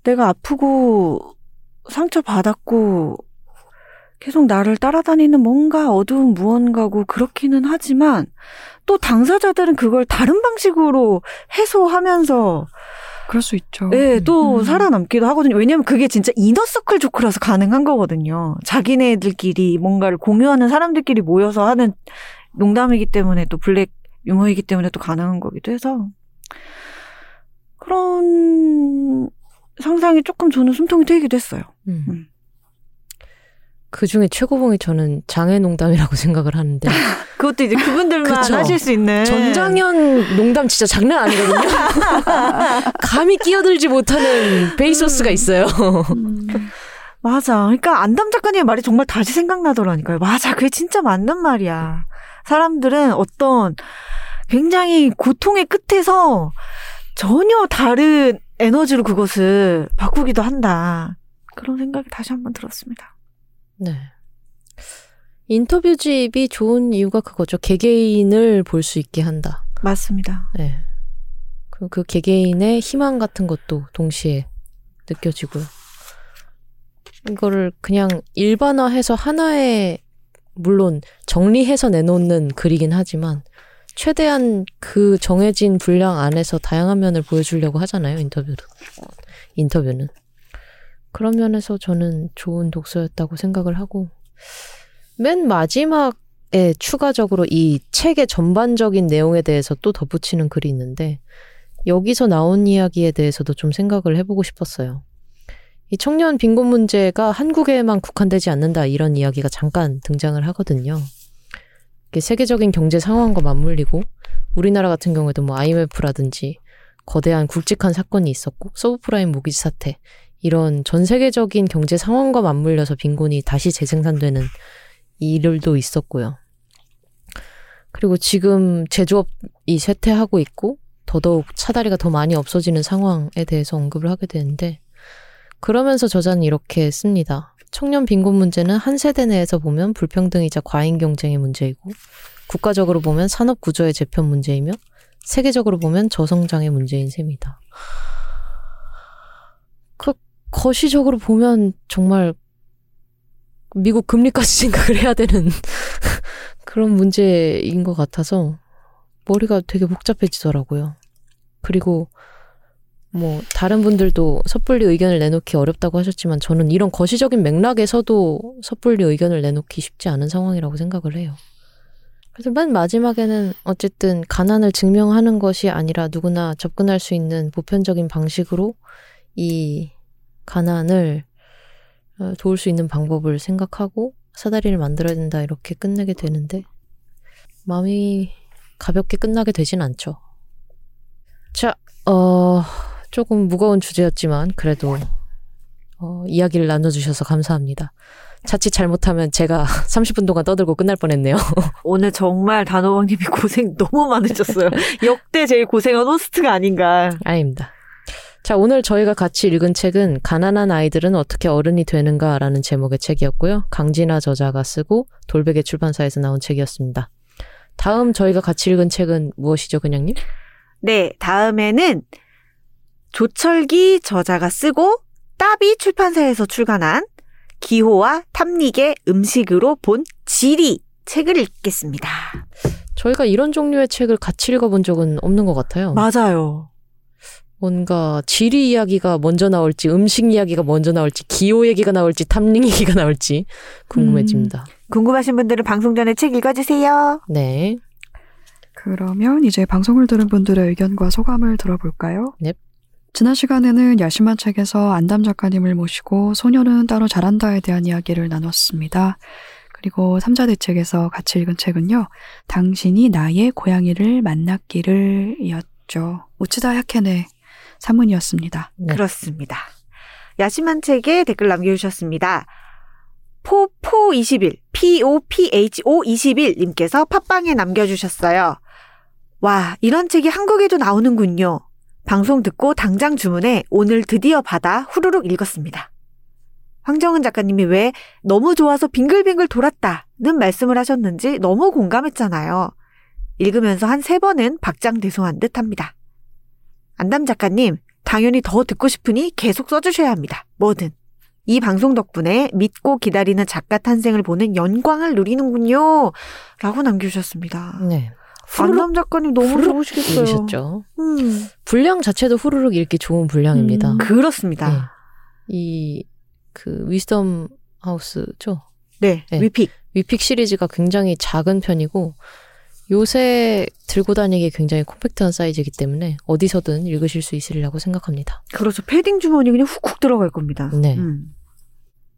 내가 아프고 상처 받았고 계속 나를 따라다니는 뭔가 어두운 무언가고 그렇기는 하지만 또 당사자들은 그걸 다른 방식으로 해소하면서 그럴 수 있죠. 예, 또 음. 살아남기도 하거든요. 왜냐면 그게 진짜 이너서클 조크라서 가능한 거거든요. 자기네들끼리 뭔가를 공유하는 사람들끼리 모여서 하는 농담이기 때문에 또 블랙 유머이기 때문에 또 가능한 거기도 해서 그런 상상이 조금 저는 숨통이 트이기도 했어요. 음. 음. 그 중에 최고봉이 저는 장애 농담이라고 생각을 하는데 그것도 이제 그분들만 그쵸. 하실 수 있는 전장현 농담 진짜 장난 아니거든요. 감히 끼어들지 못하는 베이소스가 있어요. 음. 맞아. 그러니까 안담 작가님의 말이 정말 다시 생각나더라니까요. 맞아. 그게 진짜 맞는 말이야. 사람들은 어떤 굉장히 고통의 끝에서 전혀 다른 에너지로 그것을 바꾸기도 한다. 그런 생각이 다시 한번 들었습니다. 네. 인터뷰집이 좋은 이유가 그거죠. 개개인을 볼 수 있게 한다. 맞습니다. 네. 그, 그 개개인의 희망 같은 것도 동시에 느껴지고요. 이거를 그냥 일반화해서 하나의, 물론 정리해서 내놓는 글이긴 하지만, 최대한 그 정해진 분량 안에서 다양한 면을 보여주려고 하잖아요, 인터뷰도. 인터뷰는. 그런 면에서 저는 좋은 독서였다고 생각을 하고, 맨 마지막에 추가적으로 이 책의 전반적인 내용에 대해서 또 덧붙이는 글이 있는데, 여기서 나온 이야기에 대해서도 좀 생각을 해보고 싶었어요. 이 청년 빈곤 문제가 한국에만 국한되지 않는다 이런 이야기가 잠깐 등장을 하거든요. 세계적인 경제 상황과 맞물리고 우리나라 같은 경우에도 뭐 IMF라든지 거대한 굵직한 사건이 있었고 서브프라임 모기지 사태 이런 전 세계적인 경제 상황과 맞물려서 빈곤이 다시 재생산되는 일들도 있었고요. 그리고 지금 제조업이 쇠퇴하고 있고 더더욱 차다리가 더 많이 없어지는 상황에 대해서 언급을 하게 되는데 그러면서 저자는 이렇게 씁니다. 청년 빈곤 문제는 한 세대 내에서 보면 불평등이자 과잉 경쟁의 문제이고 국가적으로 보면 산업 구조의 재편 문제이며 세계적으로 보면 저성장의 문제인 셈이다. 그 거시적으로 보면 정말 미국 금리까지 생각을 해야 되는 그런 문제인 것 같아서 머리가 되게 복잡해지더라고요. 그리고 뭐 다른 분들도 섣불리 의견을 내놓기 어렵다고 하셨지만 저는 이런 거시적인 맥락에서도 섣불리 의견을 내놓기 쉽지 않은 상황이라고 생각을 해요. 그래서 맨 마지막에는 어쨌든 가난을 증명하는 것이 아니라 누구나 접근할 수 있는 보편적인 방식으로 이 가난을 어, 도울 수 있는 방법을 생각하고 사다리를 만들어야 된다 이렇게 끝내게 되는데 마음이 가볍게 끝나게 되진 않죠. 자, 어, 조금 무거운 주제였지만 그래도 어, 이야기를 나눠주셔서 감사합니다. 자칫 잘못하면 제가 30분 동안 떠들고 끝날 뻔했네요. 오늘 정말 단호박님이 고생 너무 많으셨어요. 역대 제일 고생한 호스트가 아닌가. 아닙니다. 자, 오늘 저희가 같이 읽은 책은 가난한 아이들은 어떻게 어른이 되는가라는 제목의 책이었고요. 강진아 저자가 쓰고 돌베개 출판사에서 나온 책이었습니다. 다음 저희가 같이 읽은 책은 무엇이죠, 그냥님? 네, 다음에는 조철기 저자가 쓰고 따비 출판사에서 출간한 기호와 탐닉의 음식으로 본 지리 책을 읽겠습니다. 저희가 이런 종류의 책을 같이 읽어본 적은 없는 것 같아요. 맞아요. 뭔가 지리 이야기가 먼저 나올지, 음식 이야기가 먼저 나올지, 기호 얘기가 나올지, 탐링 얘기가 나올지 궁금해집니다. 궁금하신 분들은 방송 전에 책 읽어주세요. 네. 그러면 이제 방송을 들은 분들의 의견과 소감을 들어볼까요? 넵. 지난 시간에는 야심한 책에서 안담 작가님을 모시고 소녀는 따로 잘한다에 대한 이야기를 나눴습니다. 그리고 삼자 대책에서 같이 읽은 책은요. 당신이 나의 고양이를 만났기를 이었죠. 우치다 야켄의 산문이었습니다. 네. 그렇습니다. 야심한 책에 댓글 남겨주셨습니다. 포포21, POPHO21님께서 팟빵에 남겨주셨어요. 와, 이런 책이 한국에도 나오는군요. 방송 듣고 당장 주문해 오늘 드디어 받아 후루룩 읽었습니다. 황정은 작가님이 왜 너무 좋아서 빙글빙글 돌았다는 말씀을 하셨는지 너무 공감했잖아요. 읽으면서 한 세 번은 박장대소한 듯 합니다. 안담 작가님, 당연히 더 듣고 싶으니 계속 써주셔야 합니다. 뭐든. 이 방송 덕분에 믿고 기다리는 작가 탄생을 보는 영광을 누리는군요. 라고 남겨주셨습니다. 네. 안담 작가님 너무 좋으시겠어요. 읽으셨죠. 음, 분량 자체도 후루룩 읽기 좋은 분량입니다. 음. 그렇습니다. 이, 그, 위스덤 하우스죠. 네, 네. 위픽. 위픽 시리즈가 굉장히 작은 편이고, 요새 들고 다니기 굉장히 콤팩트한 사이즈이기 때문에 어디서든 읽으실 수 있으리라고 생각합니다. 그렇죠. 패딩 주머니 그냥 훅훅 들어갈 겁니다. 네. 음.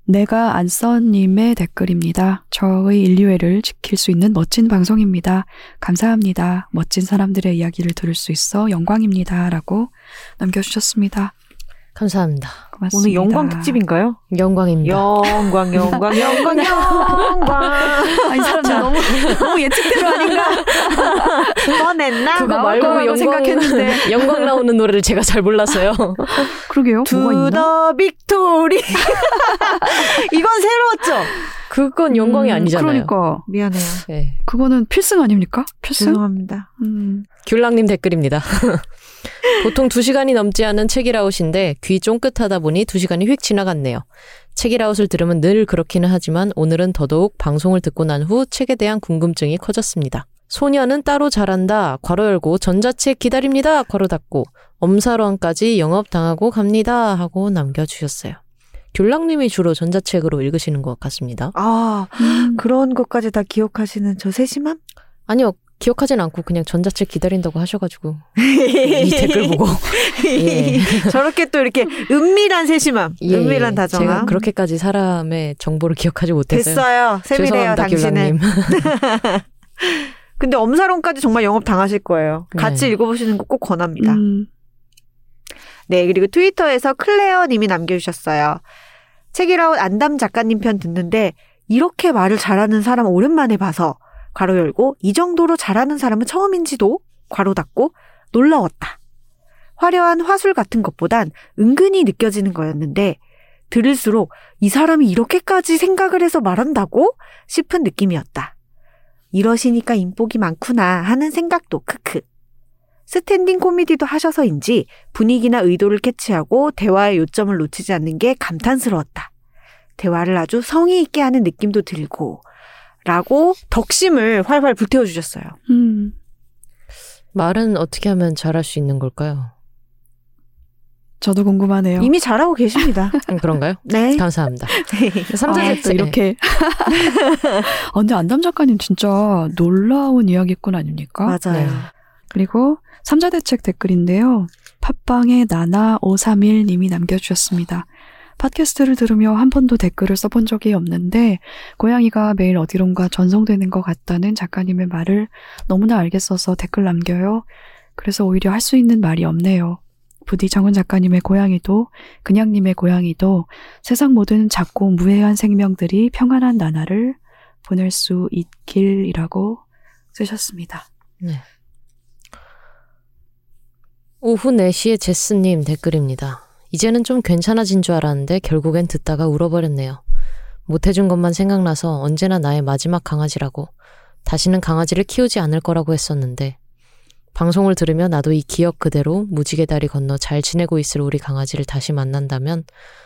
내가 안써님의 댓글입니다. 저의 인류애를 지킬 수 있는 멋진 방송입니다. 감사합니다. 멋진 사람들의 이야기를 들을 수 있어 영광입니다. 라고 남겨주셨습니다. 감사합니다. 고맙습니다. 오늘 영광 특집인가요? 영광입니다. 영광, 영광, 영광, 영광. 아, 이 사람들 너무, 너무 예측대로 아닌가? 뻔했나? 그거 나올 말고 영광, 생각했는데. 영광 나오는 노래를 제가 잘 몰라서요. 그러게요. To the victory. 이건 새로웠죠? 그건 영광이 음, 아니잖아요. 그러니까. 미안해요. 네. 그거는 필승 아닙니까? 필승? 죄송합니다. 음. 귤랑님 댓글입니다. 보통 2시간이 넘지 않은 책이라웃인데 귀 쫑긋하다 보니 2시간이 휙 지나갔네요. 책이라웃을 들으면 늘 그렇기는 하지만 오늘은 더더욱 방송을 듣고 난 후 책에 대한 궁금증이 커졌습니다. 소녀는 따로 잘한다. 괄호 열고 전자책 기다립니다. 괄호 닫고 엄사론까지 영업당하고 갑니다. 하고 남겨주셨어요. 귤랑님이 주로 전자책으로 읽으시는 것 같습니다. 아, 음. 그런 것까지 다 기억하시는 저 세심함? 아니요. 기억하진 않고 그냥 전자책 기다린다고 하셔가지고 이 댓글 보고 예. 저렇게 또 이렇게 은밀한 세심함, 예, 은밀한 다정함. 제가 그렇게까지 사람의 정보를 기억하지 못했어요. 됐어요. 세밀해요, 당신은. 근데 엄사롱까지 정말 영업 당하실 거예요. 같이 네. 읽어보시는 거 꼭 권합니다. 음. 네, 그리고 트위터에서 클레어 님이 남겨주셨어요. 책이라웃 안담 작가님 편 듣는데 이렇게 말을 잘하는 사람 오랜만에 봐서 괄호 열고 이 정도로 잘하는 사람은 처음인지도 괄호 닫고 놀라웠다. 화려한 화술 같은 것보단 은근히 느껴지는 거였는데 들을수록 이 사람이 이렇게까지 생각을 해서 말한다고 싶은 느낌이었다. 이러시니까 인복이 많구나 하는 생각도 크크. 스탠딩 코미디도 하셔서인지 분위기나 의도를 캐치하고 대화의 요점을 놓치지 않는 게 감탄스러웠다. 대화를 아주 성의 있게 하는 느낌도 들고 라고 덕심을 활활 불태워 주셨어요. 음. 말은 어떻게 하면 잘할 수 있는 걸까요? 저도 궁금하네요. 이미 잘하고 계십니다. 음, 그런가요? 네. 감사합니다. 아, 삼자책 또 이렇게. 아, 근데 안담 작가님 진짜 놀라운 이야기꾼 아닙니까? 맞아요. 네. 그리고 삼자대책 댓글인데요. 팟빵의 나나531님이 남겨주셨습니다. 팟캐스트를 들으며 한 번도 댓글을 써본 적이 없는데 고양이가 매일 어디론가 전송되는 것 같다는 작가님의 말을 너무나 알겠어서 댓글 남겨요. 그래서 오히려 할 수 있는 말이 없네요. 부디 정은 작가님의 고양이도 그냥님의 고양이도 세상 모든 작고 무해한 생명들이 평안한 나날을 보낼 수 있길이라고 쓰셨습니다. 네. 오후 4시에 제스님 댓글입니다. 이제는 좀 괜찮아진 줄 알았는데 결국엔 듣다가 울어버렸네요. 못해준 것만 생각나서 언제나 나의 마지막 강아지라고 다시는 강아지를 키우지 않을 거라고 했었는데 방송을 들으며 나도 이 기억 그대로 무지개 다리 건너 잘 지내고 있을 우리 강아지를 다시 만난다면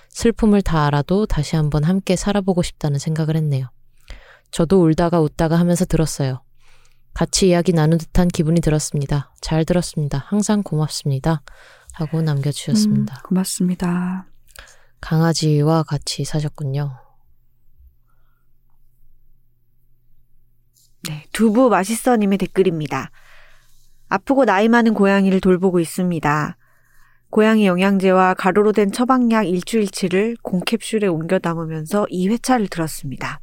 슬픔을 다 알아도 다시 한번 함께 살아보고 싶다는 생각을 했네요. 저도 울다가 웃다가 하면서 들었어요. 같이 이야기 나눈 듯한 기분이 들었습니다. 잘 들었습니다. 항상 고맙습니다. 하고 남겨주셨습니다. 음, 고맙습니다. 강아지와 같이 사셨군요. 네, 두부 맛있어님의 댓글입니다. 아프고 나이 많은 고양이를 돌보고 있습니다. 고양이 영양제와 가루로 된 처방약 일주일치를 공캡슐에 옮겨 담으면서 이 회차를 들었습니다.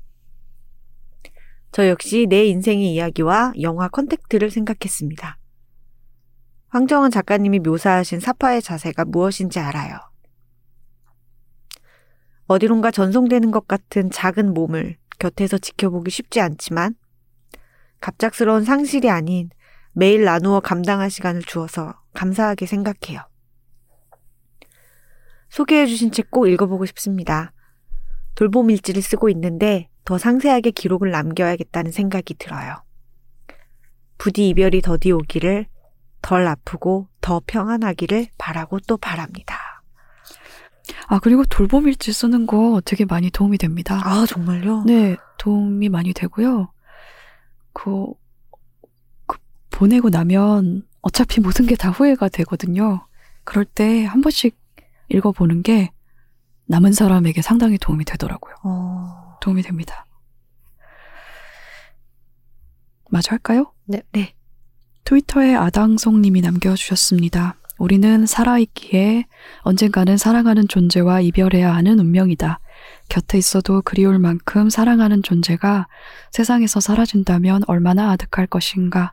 저 역시 내 인생의 이야기와 영화 컨택트를 생각했습니다. 황정은 작가님이 묘사하신 사파의 자세가 무엇인지 알아요. 어디론가 전송되는 것 같은 작은 몸을 곁에서 지켜보기 쉽지 않지만 갑작스러운 상실이 아닌 매일 나누어 감당할 시간을 주어서 감사하게 생각해요. 소개해주신 책 꼭 읽어보고 싶습니다. 돌봄 일지를 쓰고 있는데 더 상세하게 기록을 남겨야겠다는 생각이 들어요. 부디 이별이 더디 오기를 덜 아프고 더 평안하기를 바라고 또 바랍니다. 아, 그리고 돌봄 일지 쓰는 거 되게 많이 도움이 됩니다. 아, 정말요? 네, 도움이 많이 되고요. 그, 그 보내고 나면 어차피 모든 게 다 후회가 되거든요. 그럴 때 한 번씩 읽어보는 게 남은 사람에게 상당히 도움이 되더라고요. 어, 도움이 됩니다. 마저 할까요? 네. 네. 트위터에 아당송님이 남겨주셨습니다. 우리는 살아있기에 언젠가는 사랑하는 존재와 이별해야 하는 운명이다. 곁에 있어도 그리울 만큼 사랑하는 존재가 세상에서 사라진다면 얼마나 아득할 것인가.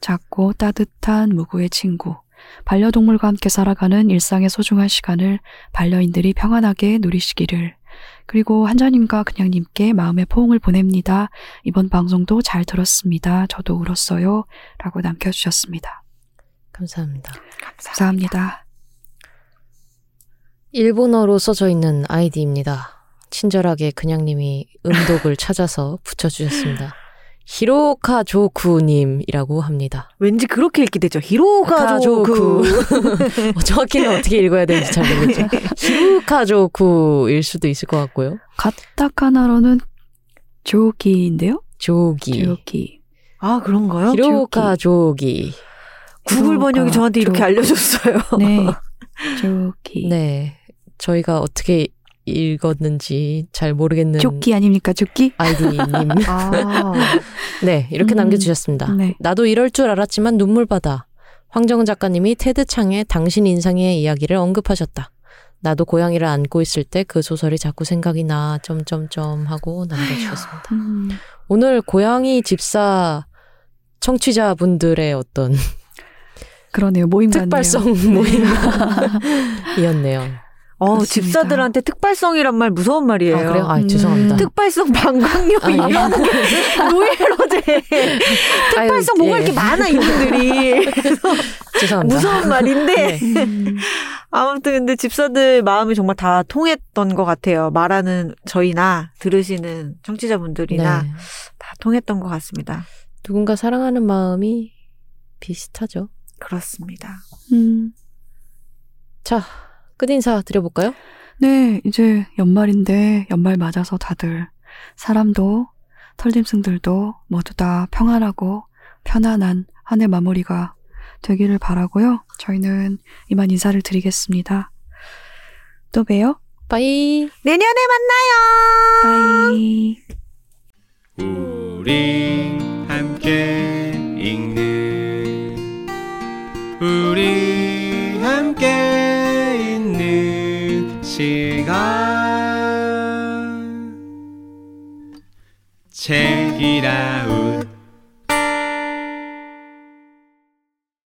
작고 따뜻한 무구의 친구. 반려동물과 함께 살아가는 일상의 소중한 시간을 반려인들이 평안하게 누리시기를. 그리고 한자님과 그냥님께 마음의 포옹을 보냅니다. 이번 방송도 잘 들었습니다. 저도 울었어요. 라고 남겨주셨습니다. 감사합니다. 감사합니다. 일본어로 써져 있는 아이디입니다. 친절하게 그냥님이 음독을 찾아서 붙여주셨습니다. 히로카 조쿠님이라고 합니다. 왠지 그렇게 읽게 되죠. 히로가 조쿠. 어, 정확히는 어떻게 읽어야 되는지 잘 모르겠죠. 히로카조쿠일 수도 있을 것 같고요. 가타카나로는 조기인데요? 조기. 조기. 아, 그런가요? 히로카조기. 구글 번역이 저한테 이렇게 조쿠. 알려줬어요. 네. 조기. 네. 저희가 어떻게 읽었는지 잘 모르겠는 조끼 아닙니까? 조끼? 아이디님. 아, 네, 이렇게 음, 남겨주셨습니다. 네. 나도 이럴 줄 알았지만 눈물바다. 황정은 작가님이 테드 창의 당신 인상의 이야기를 언급하셨다. 나도 고양이를 안고 있을 때 그 소설이 자꾸 생각이 나 점점점 하고 남겨주셨습니다. 음, 오늘 고양이 집사 청취자분들의 어떤 그러네요. 모임. 특발성 모임이었네요. 어, 그렇습니다. 집사들한테 특발성이란 말 무서운 말이에요. 아, 그래요? 아, 음. 죄송합니다. 특발성 방광염 아, 예. 이런 게 노예로제 특발성 아유, 뭐가 예. 이렇게 많아 이분들이 죄송합니다. 무서운 말인데 네. 음, 아무튼 근데 집사들 마음이 정말 다 통했던 것 같아요. 말하는 저희나 들으시는 청취자분들이나 네. 다 통했던 것 같습니다. 누군가 사랑하는 마음이 비슷하죠. 그렇습니다. 음. 자, 끝 인사 드려볼까요? 네, 이제 연말인데 연말 맞아서 다들 사람도 털짐승들도 모두 다 평안하고 편안한 한 해 마무리가 되기를 바라고요. 저희는 이만 인사를 드리겠습니다. 또 봬요. 빠이. 내년에 만나요. 빠이. 우리 함께 읽는 우리 함께 시간. 책이라웃